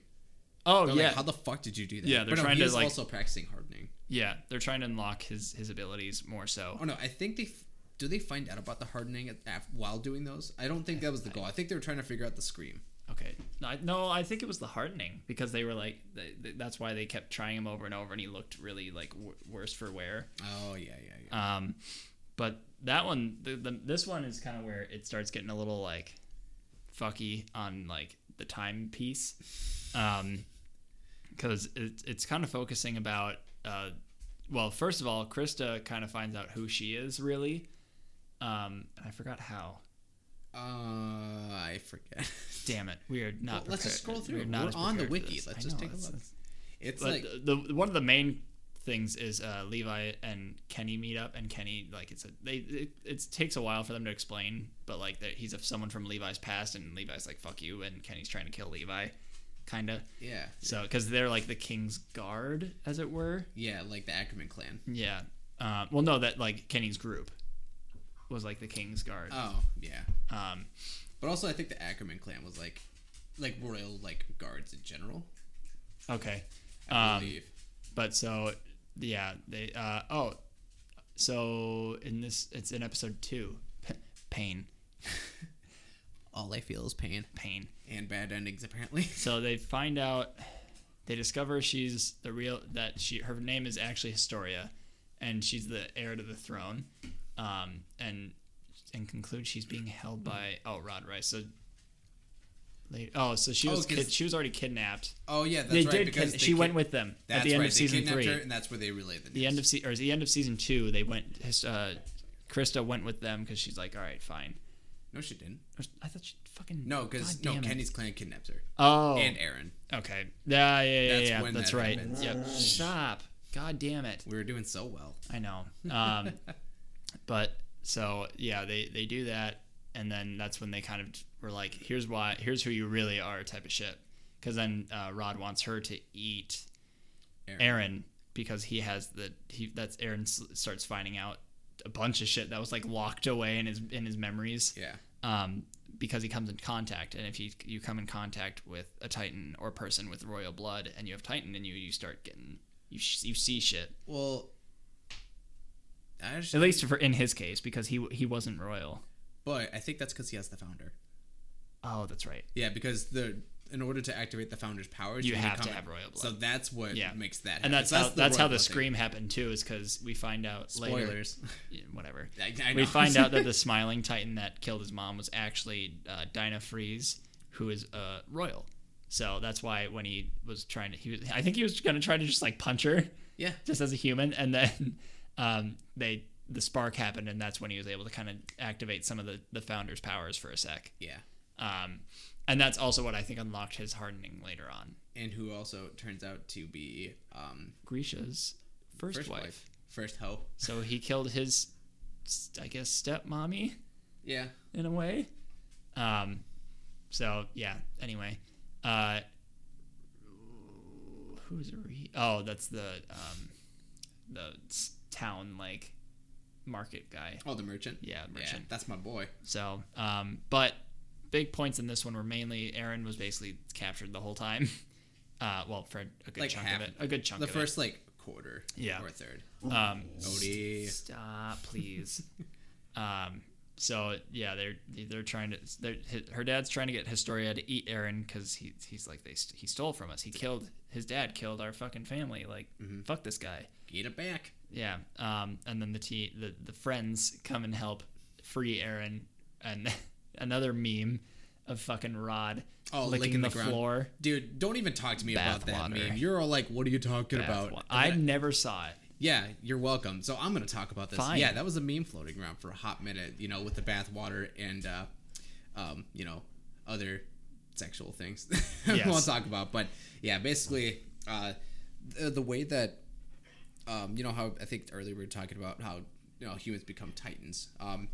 Oh They're yeah, Like, how the fuck did you do that? Yeah, they're but no, trying he to, like- also practicing hardening. yeah. They're trying to unlock his his abilities more so. Oh no, I think they f- do. They find out about the hardening at, af- while doing those. I don't think that was the goal. I think they were trying to figure out the scream. Okay. No, I, no, I think it was the hardening because they were like, they, they- that's why they kept trying him over and over, and he looked really like w- worse for wear. Oh yeah, yeah, yeah. Um, but that one, the, the this one is kind of where it starts getting a little like fucky on like the time piece, um, because it, it's kind of focusing about. Uh, well, first of all, Krista kind of finds out who she is really. Um, and I forgot how. Uh, I forget. Damn it, we are not. Well, let's just scroll through. We're, not We're on the wiki. Let's I just know, take a look. it's- like the, the one of the main things is uh, Levi and Kenny meet up, and Kenny like it's a they it, it takes a while for them to explain, but like that he's a, someone from Levi's past, and Levi's like fuck you, and Kenny's trying to kill Levi, kind of. yeah, So because they're like the king's guard, as it were. yeah, like the Ackerman clan. Yeah. Uh, well, no, that like Kenny's group was like the king's guard. Oh yeah, Um, but also I think the Ackerman clan was like, like royal like guards in general. okay. I Um, believe. But so yeah, they uh oh, so in this it's in episode two, P- pain, All I feel is pain pain. and bad endings apparently. So they find out, they discover she's the real that she her name is actually Historia, and she's the heir to the throne, um and and conclude she's being held by oh Rod Reiss. So. Oh, so she Oh, was kid, she was already kidnapped. Oh yeah, that's they right. did. because Kid, she kid- went with them at the end right. of season they three. her, and that's where they relayed the news. the end of se- or the end of season two, they went. Uh, Krista went with them because she's like, all right, fine. no, she didn't. I thought she fucking No, because no. Kenny's clan kidnaps her Oh, and Eren. okay. Yeah, yeah, yeah, That's yeah. when That's that right. happens. Yep. Stop. God damn it. We were doing so well. I know. Um, but so yeah, they they do that, and then that's when they kind of were like, here's why, here's who you really are, type of shit. Because then uh, Rod wants her to eat Eren. Eren because he has the he that's Eren s- starts finding out a bunch of shit that was like locked away in his in his memories. Yeah. Um, because he comes in contact, and if you you come in contact with a Titan or person with royal blood, and you have Titan in you, you start getting you sh- you see shit. Well, I just, At least for in his case, because he he wasn't royal. But I think that's because he has the founder. Oh, that's right. Yeah, because the in order to activate the founder's powers, You need have to have royal blood. So that's what Yeah. makes that. And that's So how the that's how the thing. scream happened too, is because we find out later. Spoilers. Yeah, whatever. I, I we find out that the smiling titan that killed his mom was actually uh, Dinah Fritz, who is uh, royal. So that's why when he was trying to, he was, I think he was gonna try to just like punch her, yeah. just as a human, and then um, they the spark happened, and that's when he was able to kind of activate some of the the founder's powers for a sec. Yeah. Um, and that's also what I think unlocked his hardening later on. And who also turns out to be um, Grisha's first, first wife. wife, first hoe. So he killed his, I guess, stepmommy. Yeah. in a way. Um, so yeah. Anyway, uh, who's Re? Oh, that's the um, the town like market guy. Oh, the merchant. Yeah, Yeah, merchant. that's my boy. So, um, but big points in this one were mainly Eren was basically captured the whole time. Uh, well, for a good Like chunk half of it, a good chunk of. The of first like quarter. Yeah. Or third. Um, Odie. Stop, please. um, so yeah, they're they're trying to. They're, her dad's trying to get Historia to eat Eren because he he's like they he stole from us. He killed his dad. Killed our fucking family. Like fuck this guy. Get it back. Yeah. Um, and then the te- the the friends come and help free Eren. And another meme of fucking Rod Oh, licking, licking the, the floor. Dude, don't even talk to me Bath about that water. meme. You're all like, what are you talking Bath about? wa- I never saw it. Yeah, you're welcome. So I'm gonna talk about this. Fine. Yeah, that was a meme floating around for a hot minute. You know, with the bath water and, uh, um, you know, other sexual things Yes. won't talk about. But yeah, basically, uh, the, the way that, um, you know, how I think earlier we were talking about how you know humans become titans. Um,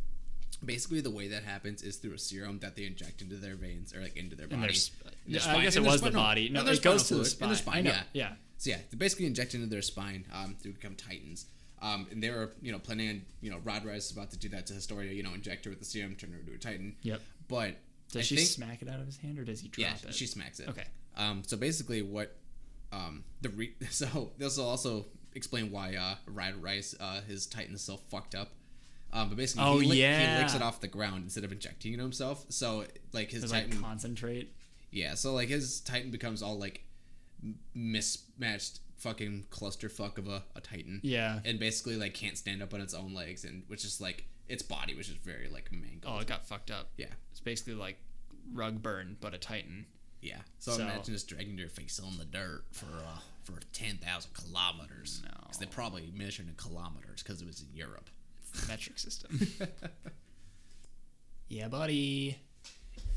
basically, the way that happens is through a serum that they inject into their veins or like into their body. In their I guess it was the body. No, their it goes to the fluid. In spine. their spine, I know. yeah. Yeah. So yeah, they basically inject into their spine um, to become titans. Um, and they were, you know, planning on, you know, Rod Reiss is about to do that to Historia, you know, inject her with the serum, turn her into a titan. Yep. But Does I she think, smack it out of his hand or does he drop yeah, it? she smacks it. Okay. Um, so basically, what um, the re- so this will also explain why uh, Rod Reiss uh, his titan is so fucked up. Um, but basically, Oh, he, lick, yeah. he licks it off the ground instead of injecting it himself. So like his Does titan, like concentrate. yeah. So like his titan becomes all like mismatched fucking clusterfuck of a, a titan. Yeah. and basically like can't stand up on its own legs and which is like its body which is very like mangled Oh, it got fucked up. yeah It's basically like rug burn, but a Titan. yeah so, So- imagine just dragging your face on the dirt for uh for 10,000 kilometers No. because they probably measured in kilometers because it was in Europe It's the metric system. yeah, buddy.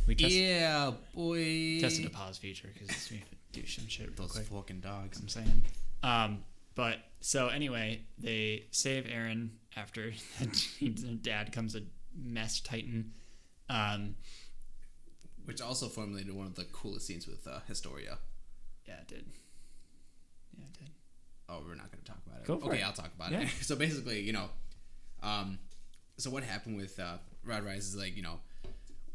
We test- yeah boy tested a pause feature because we do some shit real those quick. fucking dogs I'm saying. Um, but so anyway, they save Eren after their dad comes a mess Titan. Um, which also formulated one of the coolest scenes with uh, Historia yeah, it did. Yeah, it did. Oh, we're not going to talk about it. Go for okay, it. I'll talk about Yeah. it. so basically, you know, um, so what happened with uh, Rod Reiss is like, you know,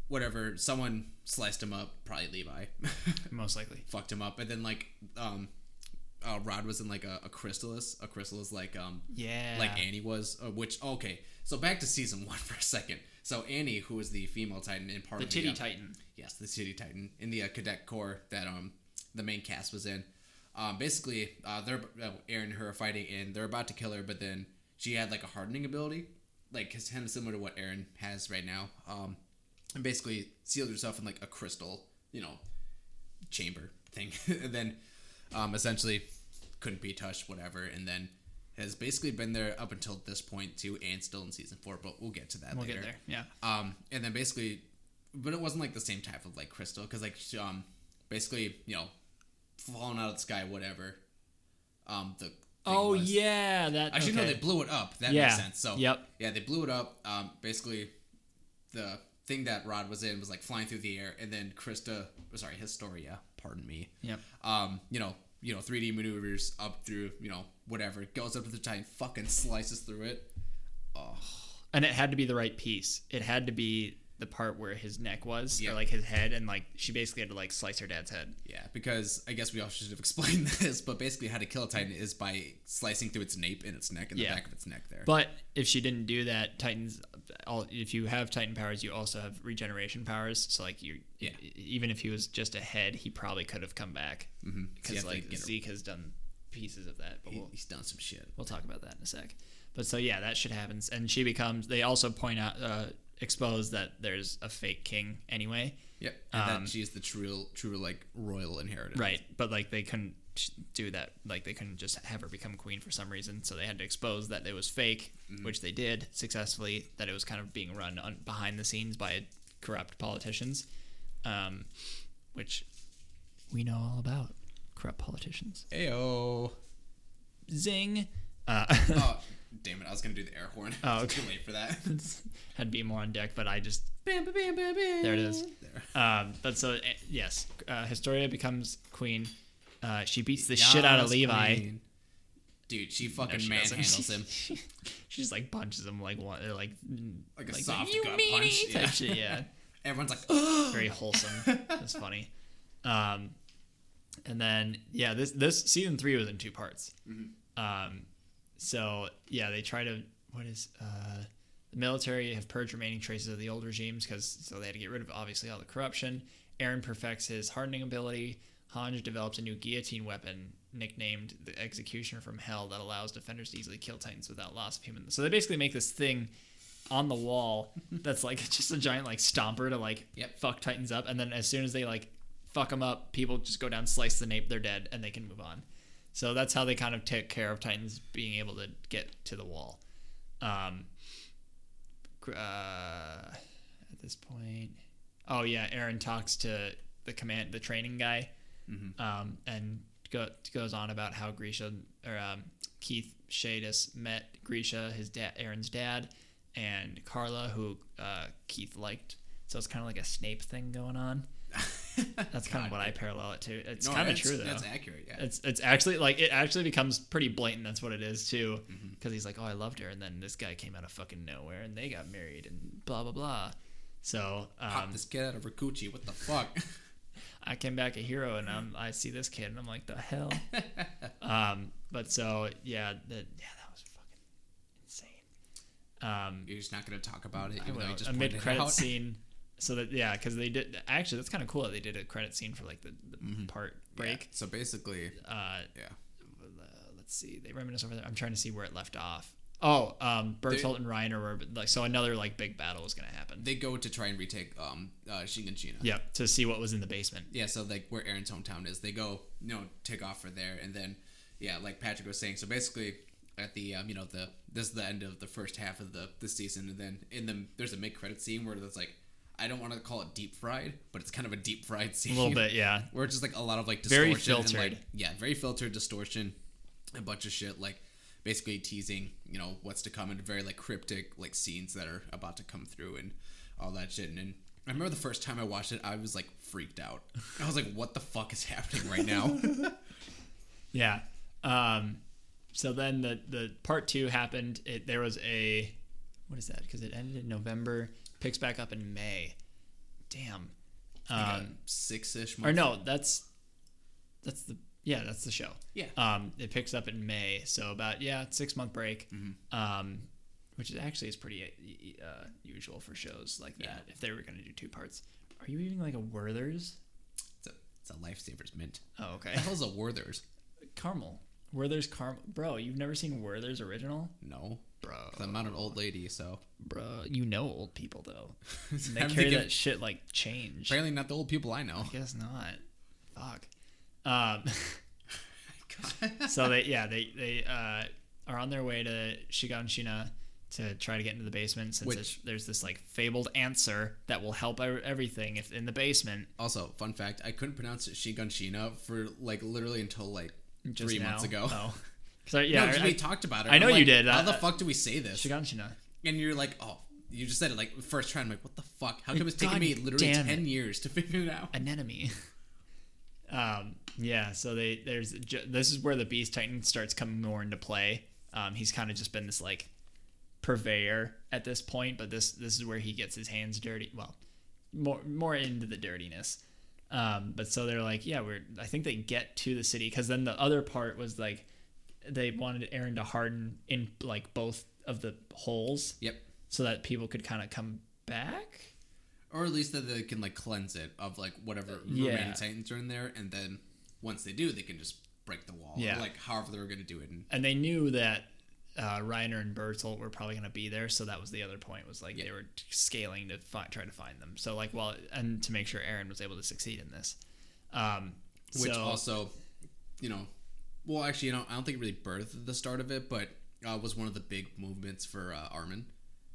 whatever, someone sliced him up, probably Levi, Most likely. fucked him up, and then like, um, uh, Rod was in like a, a chrysalis, a chrysalis like um Yeah. like Annie was, uh, which okay. So back to season one for a second. So Annie, who was the female Titan in part the of Titty the, uh, Titan. Yes, the City Titan in the uh, cadet corps that um the main cast was in. Um, basically, uh, they're uh, Eren and her are fighting, and they're about to kill her, but then she had like a hardening ability, like it's kind of similar to what Eren has right now. Um, and basically sealed herself in like a crystal, you know, chamber thing, and then um, essentially couldn't be touched, whatever, and then has basically been there up until this point too, and still in season four. But we'll get to that We'll later. get there. Yeah. Um, and then basically, but it wasn't like the same type of like crystal because like um, basically you know, falling out of the sky, whatever. Um, the Oh was. yeah, that. Actually, okay. no, they blew it up. That Yeah. makes sense. So Yep. yeah, they blew it up. Um, basically, the thing that Rod was in was like flying through the air, and then Krista, sorry, Historia, pardon me. Yep. Um, you know, you know, 3D maneuvers up through, you know, whatever, goes up to the giant, fucking slices through it. Oh, and it had to be the right piece. It had to be the part where his neck was, Yeah. or like his head, and like she basically had to like slice her dad's head. yeah, because I guess we all should have explained this, but basically how to kill a titan is by slicing through its nape and its neck and Yeah. the back of its neck there. But if she didn't do that, Titans, all if you have Titan powers, you also have regeneration powers. So like you, Yeah. even if he was just a head, he probably could have come back mm-hmm. because like Zeke has done pieces of that. But he, we'll, he's done some shit. we'll talk about that in a sec. But so yeah, that shit happens, and she becomes. They also point out, uh, expose that there's a fake king anyway. Yep, and Um, that she's the true, true like royal inheritance. Right, but like they couldn't do that. Like they couldn't just have her become queen for some reason. So they had to expose that it was fake, which they did successfully. That it was kind of being run on, behind the scenes by corrupt politicians, um, which we know all about corrupt politicians. Ayo. Zing. Uh, Oh, damn it! I was gonna do the air horn. Oh, It's Too late for that. had to be more on deck, but I just bam, bam, bam, bam, bam. There it is. There. Um, but so eh, yes, uh, Historia becomes queen. Uh, she beats the shit out of Levi. queen. Dude, she No, fucking she doesn't. manhandles him she just like punches him like one, like like a like soft you gut punch. type Yeah. shit. Yeah, Everyone's like, very wholesome. That's funny. Um, and then yeah, this this season three was in two parts. Um, so yeah, they try to what is uh, the military have purged remaining traces of the old regimes because so they had to get rid of obviously all the corruption. Eren perfects his hardening ability. Hange develops a new guillotine weapon nicknamed the Executioner from Hell that allows defenders to easily kill Titans without loss of human. So they basically make this thing on the wall that's like just a giant like stomper to like Yep. fuck Titans up, and then as soon as they like fuck them up, people just go down, slice the nape, they're dead, and they can move on. So that's how they kind of take care of Titans being able to get to the wall. Um, uh, at this point, oh yeah, Eren talks to the command, the training guy, um, and go, goes on about how Grisha or um, Keith Shadis met Grisha, his dad, Eren's dad, and Carla, who uh, Keith liked. So it's kind of like a Snape thing going on. That's kind of what I parallel it to. It's no, kind of true though. That's accurate. Yeah. It's it's actually like it actually becomes pretty blatant. That's what it is too, Mm-hmm. because he's like, oh, I loved her, and then this guy came out of fucking nowhere, and they got married, and blah blah blah. So Pop um, this kid out of coochie. What the fuck? I came back a hero, and I'm, I see this kid, and I'm like, the hell. um, but so yeah, that yeah, that was fucking insane. Um, You're just not gonna talk about it, I even though you will. just a mid credit scene. So that yeah, because they did actually that's kind of cool that they did a credit scene for like the, the part Mm-hmm. Yeah, break. So basically, Uh, yeah. uh, let's see. They reminisce over there. I'm trying to see where it left off. Oh, um, Bertolt and Reiner were like so another like big battle is gonna happen. They go to try and retake um uh, Shiganshina. Yep, to see what was in the basement. Yeah, so like where Eren's hometown is, they go, you know, take off for there, and then, yeah, like Patrick was saying, so basically, at the um, you know the this is the end of the first half of the the season, and then in the there's a mid credit scene where it's like, I don't want to call it deep fried, but it's kind of a deep fried scene. A little bit, yeah. where it's just like a lot of like Very distortion and, filtered. like, yeah, very filtered distortion, a bunch of shit like basically teasing, you know, what's to come and very like cryptic like scenes that are about to come through and all that shit. And, and I remember the first time I watched it, I was like freaked out. I was like, what the fuck is happening right now? Yeah. Um, so then the the part two happened. It there was a what is that? Because it ended in November. Picks back up in May. Damn. Um, six-ish or no, that's that's the yeah that's the show. Yeah. Um, it picks up in May, so about yeah six month break. Um, which is actually is pretty uh, usual for shows like that. Yeah. If they were gonna do two parts, are you eating like a Werther's? It's a, it's a lifesavers mint. Oh, okay. The hell's a Werther's? Caramel. Werther's caramel, bro. You've never seen Werther's original, No. Bro. I'm not an old lady, so. Bro, you know old people though. They carry thinking- that shit like change. Apparently not the old people I know. I guess not. Fuck. Um, so they yeah they they uh, are on their way to Shiganshina to try to get into the basement since Which- there's, this like fabled answer that will help ev- everything if in the basement. Also, fun fact, I couldn't pronounce Shiganshina for like literally until like Just three now. months ago. Oh, so yeah, no, I, we talked about it. I know I'm you like, did. How the fuck do we say this? Shiganshina. And you're like, oh, you just said it like first try. I'm like, what the fuck? How come it's taking me literally ten years to figure it out? an enemy. um, yeah, so they there's this is where the Beast Titan starts coming more into play. Um, he's kind of just been this like purveyor at this point, but this this is where he gets his hands dirty. Well, more more into the dirtiness. Um, but so they're like, yeah, we're. I think they get to the city because then the other part was like, they wanted Eren to harden in like both of the holes Yep. so that people could kind of come back. Or at least that they can like cleanse it of like whatever Yeah. remaining titans are in there, and then once they do, they can just break the wall. Yeah. Like however they were gonna do it. And and they knew that uh, Reiner and Bertolt were probably going to be there, so that was the other point. Was like they were scaling to fi- try to find them. So like, well, and to make sure Eren was able to succeed in this. Um, which so, also, you know, well, actually, you know, I don't think it really birthed the start of it, but uh, was one of the big movements for uh, Armin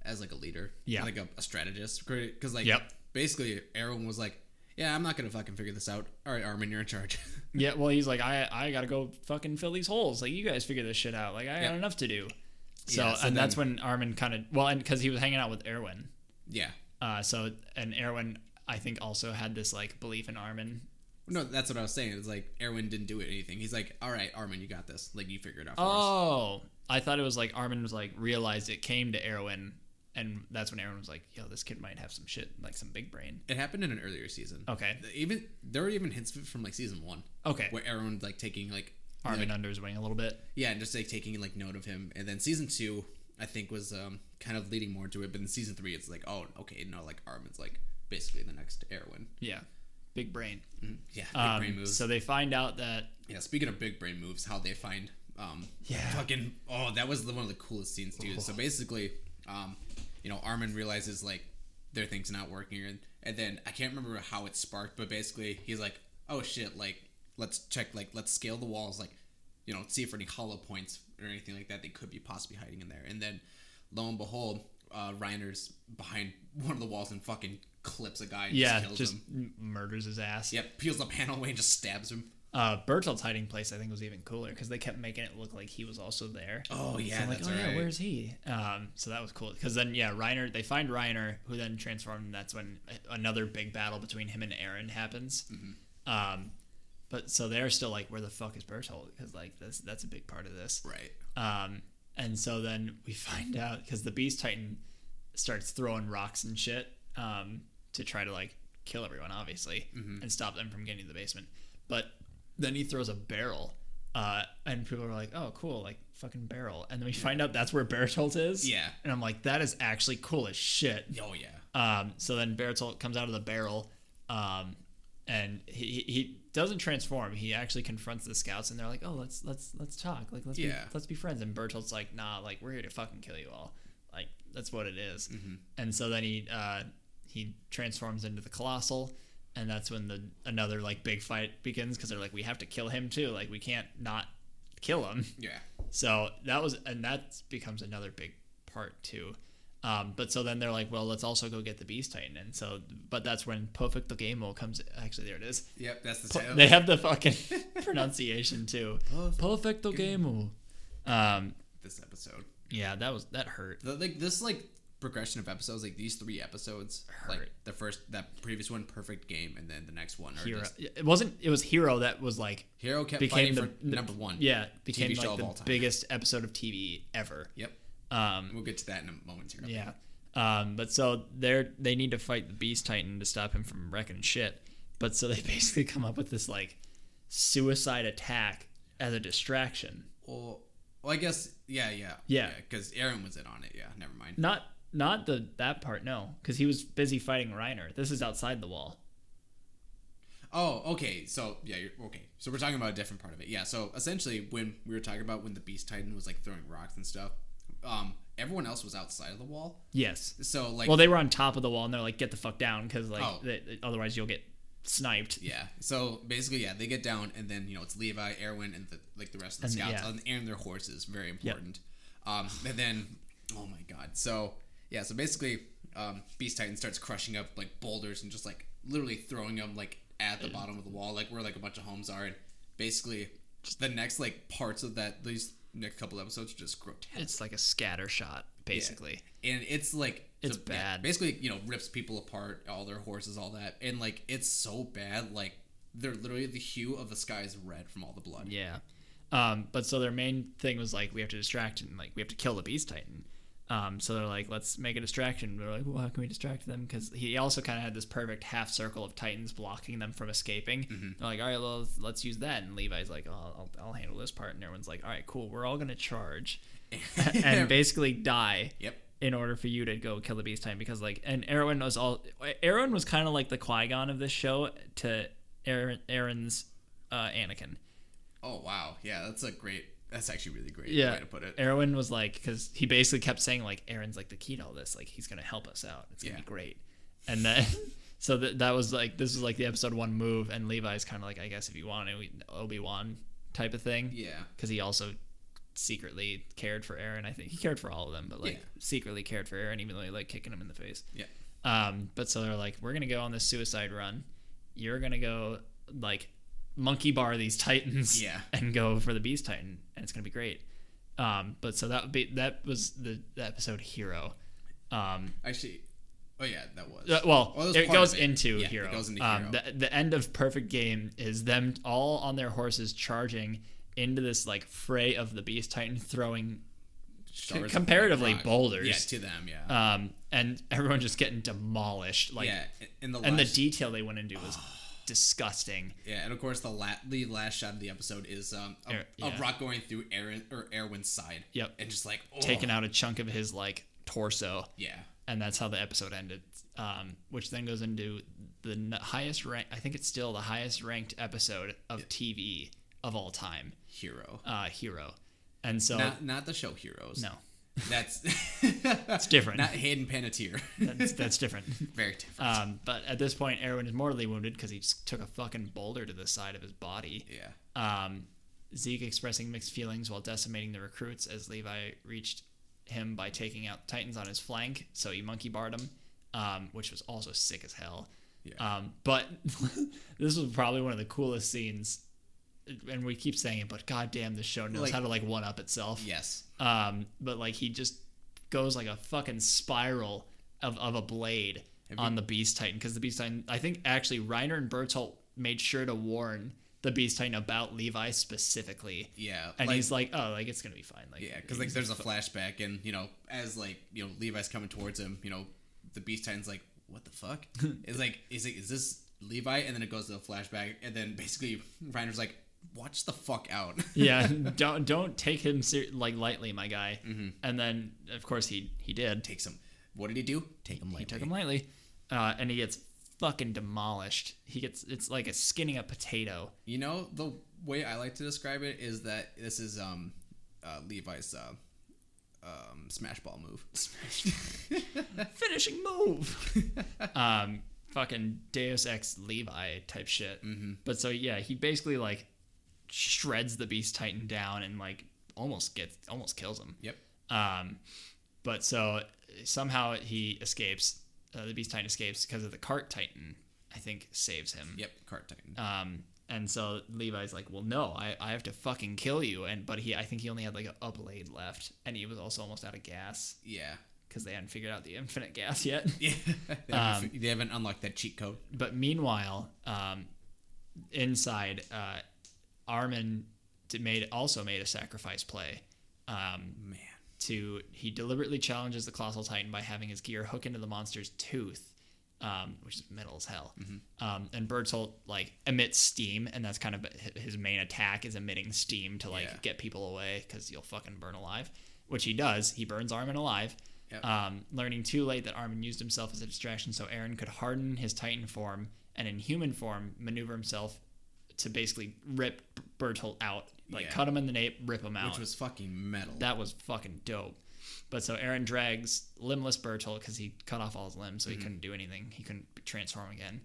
as like a leader, Yeah. like a, a strategist, because like Yep. basically everyone was like, yeah, I'm not gonna fucking figure this out. All right, Armin, you're in charge. yeah, well, he's like, I I got to go fucking fill these holes. Like you guys figure this shit out. Like I Yeah. got enough to do. So, Yeah, so and that's when Armin kind of well, and because he was hanging out with Erwin. yeah, Uh, so and Erwin, I think also had this like belief in Armin. No, that's what I was saying. It's like Erwin didn't do it anything. He's like, all right, Armin, you got this. Like you figure it out. For us. Oh, I thought it was like Armin was like realized it came to Erwin, and that's when Erwin was like, "Yo, this kid might have some shit, like some big brain." It happened in an earlier season. Okay, Even there were even hints of it from like season one, okay, where Erwin like taking like Armin like, under his wing a little bit. Yeah, and just like taking like note of him, and then season two, I think was um kind of leading more to it. But in season three, it's like, oh, okay, no, like Armin's like basically the next Erwin. Yeah, big brain. Mhm. Yeah, big Um, brain moves. so they find out that yeah, speaking of big brain moves, how they find um Yeah. fucking oh that was the, one of the coolest scenes too. So basically, um, you know, Armin realizes like their thing's not working, and and then I can't remember how it sparked, but basically he's like, oh shit, like let's check, like let's scale the walls, like you know, see if any hollow points or anything like that they could be possibly hiding in there, and then lo and behold. Uh, Reiner's behind one of the walls and fucking clips a guy and yeah, just kills just him. murders his ass. Yep, peels the panel away and just stabs him. Uh, Bertolt's hiding place I think was even cooler because they kept making it look like he was also there. Oh yeah, so I'm like, that's oh yeah, where's he? Um, so that was cool because then yeah, Reiner they find Reiner who then transformed. And that's when another big battle between him and Eren happens. Mm-hmm. Um, but so they're still like, where the fuck is Bertolt? Because like that's that's a big part of this. Right. Um, and so then we find out because the Beast Titan starts throwing rocks and shit um, to try to like kill everyone, obviously, Mm-hmm. and stop them from getting to the basement. But then he throws a barrel, uh, and people are like, "Oh, cool, like fucking barrel." And then we find out that's where Bertolt is. Yeah. And I'm like, that is actually cool as shit. Oh yeah. Um, so then Bertolt comes out of the barrel, um, and he, he doesn't transform. He actually confronts the scouts, and they're like, "Oh, let's let's let's talk. Like let's be let's be friends." And Bertolt's like, "Nah, like we're here to fucking kill you all. Like that's what it is." And so then he uh, he transforms into the colossal, and that's when the another like big fight begins because they're like, "We have to kill him too. Like we can't not kill him." Yeah. So that was, and that becomes another big part too. Um, but so then they're like, well, let's also go get the Beast Titan, and so, but that's when Perfect the Game Mode comes. Actually, there it is. Yep. That's the title. They have the fucking pronunciation too. Perfect Perfecto Game Mode. Um, this episode. yeah, that was that hurt. The, like this like progression of episodes, like these three episodes, like Hurt. the first that previous one, perfect game, and then the next one, Hero. just It wasn't. It was Hero that was like Hero kept became the for number one. Yeah, became TV show like of the all time. biggest episode of TV ever. Yep. Um, We'll get to that in a moment here. Yeah. Um, but so they're they need to fight the Beast Titan to stop him from wrecking shit. But so they basically come up with this like suicide attack as a distraction. Well, well, I guess yeah, yeah, Yeah. Because Eren was in on it. Yeah. Never mind. Not not the that part, no, because he was busy fighting Reiner. This is outside the wall. Oh, okay. So yeah, you're, okay. So we're talking about a different part of it. Yeah. So essentially, when we were talking about when the Beast Titan was like throwing rocks and stuff, um, everyone else was outside of the wall. Yes. So like, Well, they were on top of the wall, and they're like, "Get the fuck down," because like Oh. otherwise you'll get sniped. Yeah. So basically, yeah, they get down, and then you know it's Levi, Erwin, and the, like the rest of the And, scouts, yeah. and, and their horses. Very important. Um, and then, oh my god. So yeah. So basically, um, Beast Titan starts crushing up like boulders and just like literally throwing them like at the bottom of the wall, like where like a bunch of homes are, and basically the next like parts of that these next couple episodes are just grotesque. It's like a scatter shot, basically. and it's like It's so, yeah, bad. basically, you know, rips people apart, all their horses, all that, and like it's so bad. Like they're literally the hue of the sky is red from all the blood. Yeah. Um, but so their main thing was like we have to distract and like we have to kill the beast titan. Um, so they're like, let's make a distraction. They're like, well, how can we distract them? Because he also kind of had this perfect half circle of Titans blocking them from escaping. Mm-hmm. They're like, all right, well, let's, let's use that. And Levi's like, oh, I'll, I'll handle this part. And everyone's like, all right, cool. We're all gonna charge and basically die Yep. in order for you to go kill the beast titan because like and Erwin was all Erwin was kind of like the Qui Gon of this show to Eren, Eren's uh, Anakin. Oh wow. Yeah, that's a great. That's actually really great Yeah, way to put it. Erwin was like because he basically kept saying like Eren's like the key to all this, like he's gonna help us out. It's gonna Yeah. be great. And then so that that was like this was like the episode one move, and Levi's kind of like I guess if you want to Obi Wan type of thing. Yeah. because he also secretly cared for Eren. I think he cared for all of them, but like Yeah. secretly cared for Eren, even though he like kicking him in the face. Yeah. Um, but so they're like, we're gonna go on this suicide run. You're gonna go like monkey bar these titans, Yeah. and go for the beast titan, and it's gonna be great. Um, but so that would be that was the, the episode hero. Um, Actually. Oh yeah, that was. uh, well, Oh, that was it goes it. into Yeah, it hero. goes into um, Hero. The, the end of perfect game is them all on their horses charging into this like fray of the beast titan, throwing Shards of comparatively boulders. Yeah, to them. Yeah. um, and everyone just getting demolished. Like, yeah. In the and the detail they went into was disgusting. Yeah, and of course the la- the last shot of the episode is um a, Er- yeah. a rock going through Eren or Erwin's side. Yep. And just like oh, Taking out a chunk of his like torso, Yeah. and that's how the episode ended. Um, which then goes into the n- highest rank. I think it's still the highest ranked episode of TV of all time. Hero. uh, hero. And so not not the show Heroes. no, That's it's different. not Hayden Panettiere. that's, that's different. Very different. Um, but at this point, Erwin is mortally wounded because he just took a fucking boulder to the side of his body. yeah. Um, Zeke expressing mixed feelings while decimating the recruits as Levi reached him by taking out Titans on his flank. So he monkey barred him, um, which was also sick as hell. Yeah. Um, but this was probably one of the coolest scenes. And we keep saying it, but goddamn, this show knows Like- how to like one up itself. Yes. Um, but like he just goes like a fucking spiral of, of a blade Have on the Beast Titan because the Beast Titan. I think actually Reiner and Bertolt made sure to warn the Beast Titan about Levi specifically, Yeah. and like, he's like, "Oh, like it's gonna be fine." Like, yeah, because like there's a flashback, and you know, as like you know, Levi's coming towards him, you know, the Beast Titan's like, "What the fuck?" it's like, he's like, "Is this Levi?" And then it goes to the flashback, and then basically Reiner's like, "Watch the fuck out." yeah, don't don't take him ser- like lightly, my guy. Mm-hmm. And then of course he he did. Takes him. What did he do? Take him lightly. He took him lightly, uh, and he gets fucking demolished. He gets it's like a skinning a potato. You know, the way I like to describe it is that this is um uh, Levi's uh, um, smash ball move. finishing move. um, fucking Deus Ex Levi type shit. Mm-hmm. But so yeah, he basically like shreds the Beast Titan down and like almost gets almost kills him. Yep. Um, but so somehow he escapes. Uh, the Beast Titan escapes because of the Cart Titan. I think saves him. Yep. Cart Titan. Um, and so Levi's like, well, no, I, I have to fucking kill you. And but he, I think he only had like a, a blade left, and he was also almost out of gas yeah. because they hadn't figured out the infinite gas yet. Yeah. they, haven't, fi- they haven't unlocked that cheat code. but meanwhile, um, inside, uh, Armin made also made a sacrifice play. Um, Man. to he deliberately challenges the colossal titan by having his gear hook into the monster's tooth, um, which is metal as hell. Um, and Bertolt like emits steam, and that's kind of his main attack is emitting steam to like Yeah. get people away because you'll fucking burn alive, which he does. He burns Armin alive. Yep. Um, learning too late that Armin used himself as a distraction so Eren could harden his Titan form and in human form maneuver himself to basically rip Bertolt out, like Yeah. cut him in the nape, rip him out. Which was fucking metal. That was fucking dope. But so Eren drags limbless Bertolt because he cut off all his limbs, so he couldn't do anything. He couldn't transform again.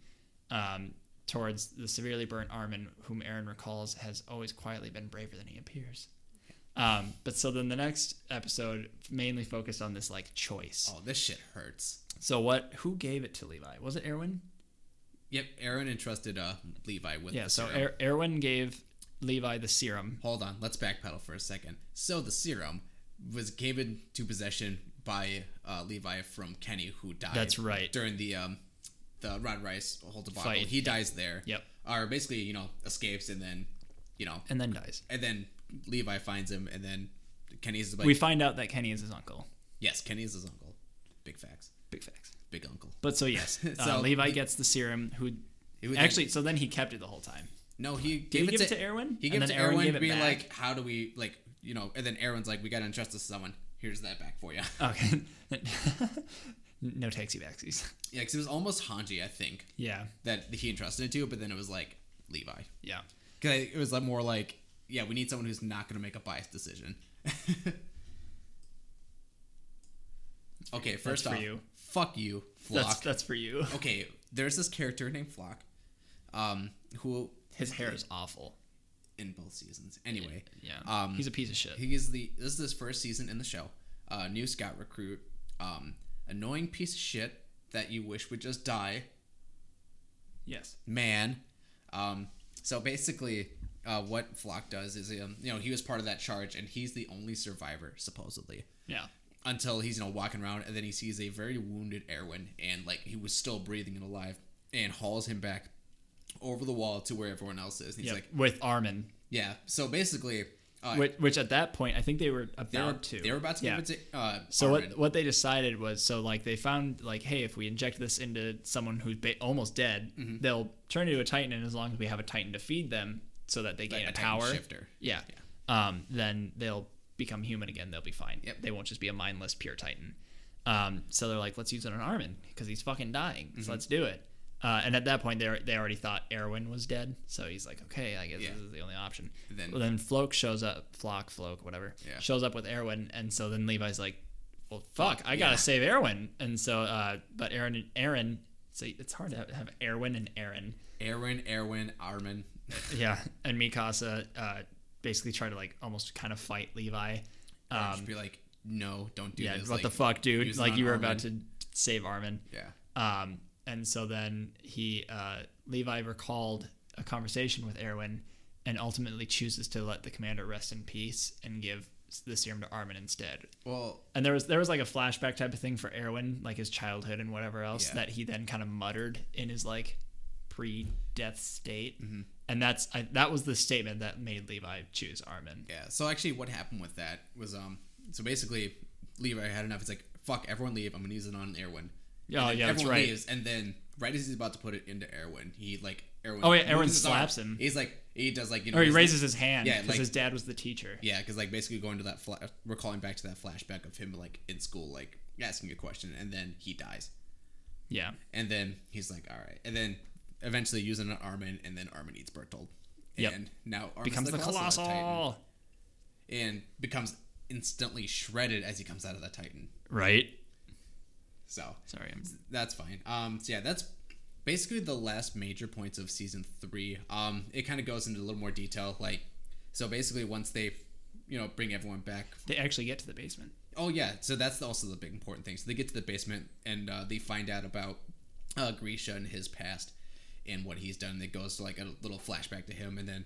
Um, towards the severely burnt Armin, whom Eren recalls has always quietly been braver than he appears. Um, but so then the next episode mainly focused on this like choice. oh, this shit hurts. So what? Who gave it to Levi? Was it Erwin? Yep. Eren entrusted uh, Levi with Yeah. the So serum. er- Erwin gave Levi the serum. Hold on. Let's backpedal for a second. So the serum was given to possession by uh, Levi from Kenny, who died. That's right. During the um, the Rod Reiss whole debacle. Fight. He dies there. Yep. Or basically, you know, escapes and then, you know, And then dies. and then Levi finds him, and then Kenny's like, we find out that Kenny is his uncle. Yes, Kenny is his uncle. Big facts. Big facts. Big uncle. But so yes, uh, So, Levi he- gets the serum. Who would- actually? So then he kept it the whole time. no, he Did gave he it give to, it to Erwin? He gave it then to Erwin Erwin, gave it being back? like, "How do we like you know?" And then Erwin's like, "We gotta entrust this to someone. Here's that back for you." Okay. no taxi backsies. yeah, because it was almost Hange, I think, Yeah. that he entrusted it to, but then it was like Levi. Yeah. Because it was like more like, yeah, we need someone who's not gonna make a biased decision. okay, first off, you. Fuck you, Flock. That's that's for you. okay, there's this character named Flock, um, who His hair is awful. in both seasons. Anyway, Yeah. Um, He's a piece of shit. he is the this is his first season in the show. Uh, new scout recruit, um, annoying piece of shit that you wish would just die, yes. man. Um, so basically, uh, what Flock does is, um, you know, he was part of that charge, and he's the only survivor supposedly Yeah. Until he's you know walking around, and then he sees a very wounded Erwin, and like he was still breathing and alive, and hauls him back over the wall to where everyone else is. And he's Yeah. like, With Armin. yeah. So basically, uh, Which, which at that point I think they were about they were to. they were about to yeah. give it to uh, So Armin. what what they decided was so like they found like hey if we inject this into someone who's ba- almost dead Mm-hmm. they'll turn into a titan and as long as we have a titan to feed them so that they gain Like a, a power shifter. yeah, um then they'll become human again they'll be fine Yep. they won't just be a mindless pure titan um so they're like let's use it on Armin because he's fucking dying Mm-hmm. so let's do it uh, and at that point, they they already thought Erwin was dead, so he's like, "Okay, I guess Yeah. this is the only option." Then- well, then Floke shows up, Flock, Floke, whatever, Yeah. shows up with Erwin, and so then Levi's like, well, fuck, I gotta yeah. save Erwin. And so, uh, but Eren, Eren, so it's hard to have, have Erwin and Eren. Erwin, Erwin, Armin. Yeah. And Mikasa, uh, basically try to like almost kind of fight Levi. Um, just be like, no, don't do yeah. this. What like, the fuck, dude? Like you were Armin. about to save Armin. Yeah. Um, and so then he, uh, Levi recalled a conversation with Erwin and ultimately chooses to let the commander rest in peace and give the serum to Armin instead. Well, And there was there was like a flashback type of thing for Erwin, like his childhood and whatever else Yeah. that he then kind of muttered in his like pre-death state, Mm-hmm. And that's I, that was the statement that made Levi choose Armin. yeah. So actually, what happened with that was, um, so basically, Levi had enough. It's like, fuck, everyone leave. I'm gonna use it on Erwin. Oh, yeah, that's everyone right. leaves, and then right as he's about to put it into Erwin, he like Erwin. Oh, yeah, Erwin slaps him. He's like, he does like you know, Or he raises his hand Yeah, because like- his dad was the teacher. Yeah, because like basically going to that, fla- recalling back to that flashback of him like in school, like asking a question, and then he dies, Yeah, and then he's like, all right, and then eventually using an Armin, and then Armin eats Bertolt, Yep. and now Armin's becomes the Colossal Titan, and becomes instantly shredded as he comes out of the Titan. Right. So Sorry, I'm that's fine. Um, so yeah, that's basically the last major points of season three. Um, it kind of goes into a little more detail, like so basically once they, you know, bring everyone back they actually get to the basement. Oh yeah, so that's also the big important thing. So they get to the basement and uh, they find out about uh, Grisha and his past and what he's done. It goes to like a little flashback to him, and then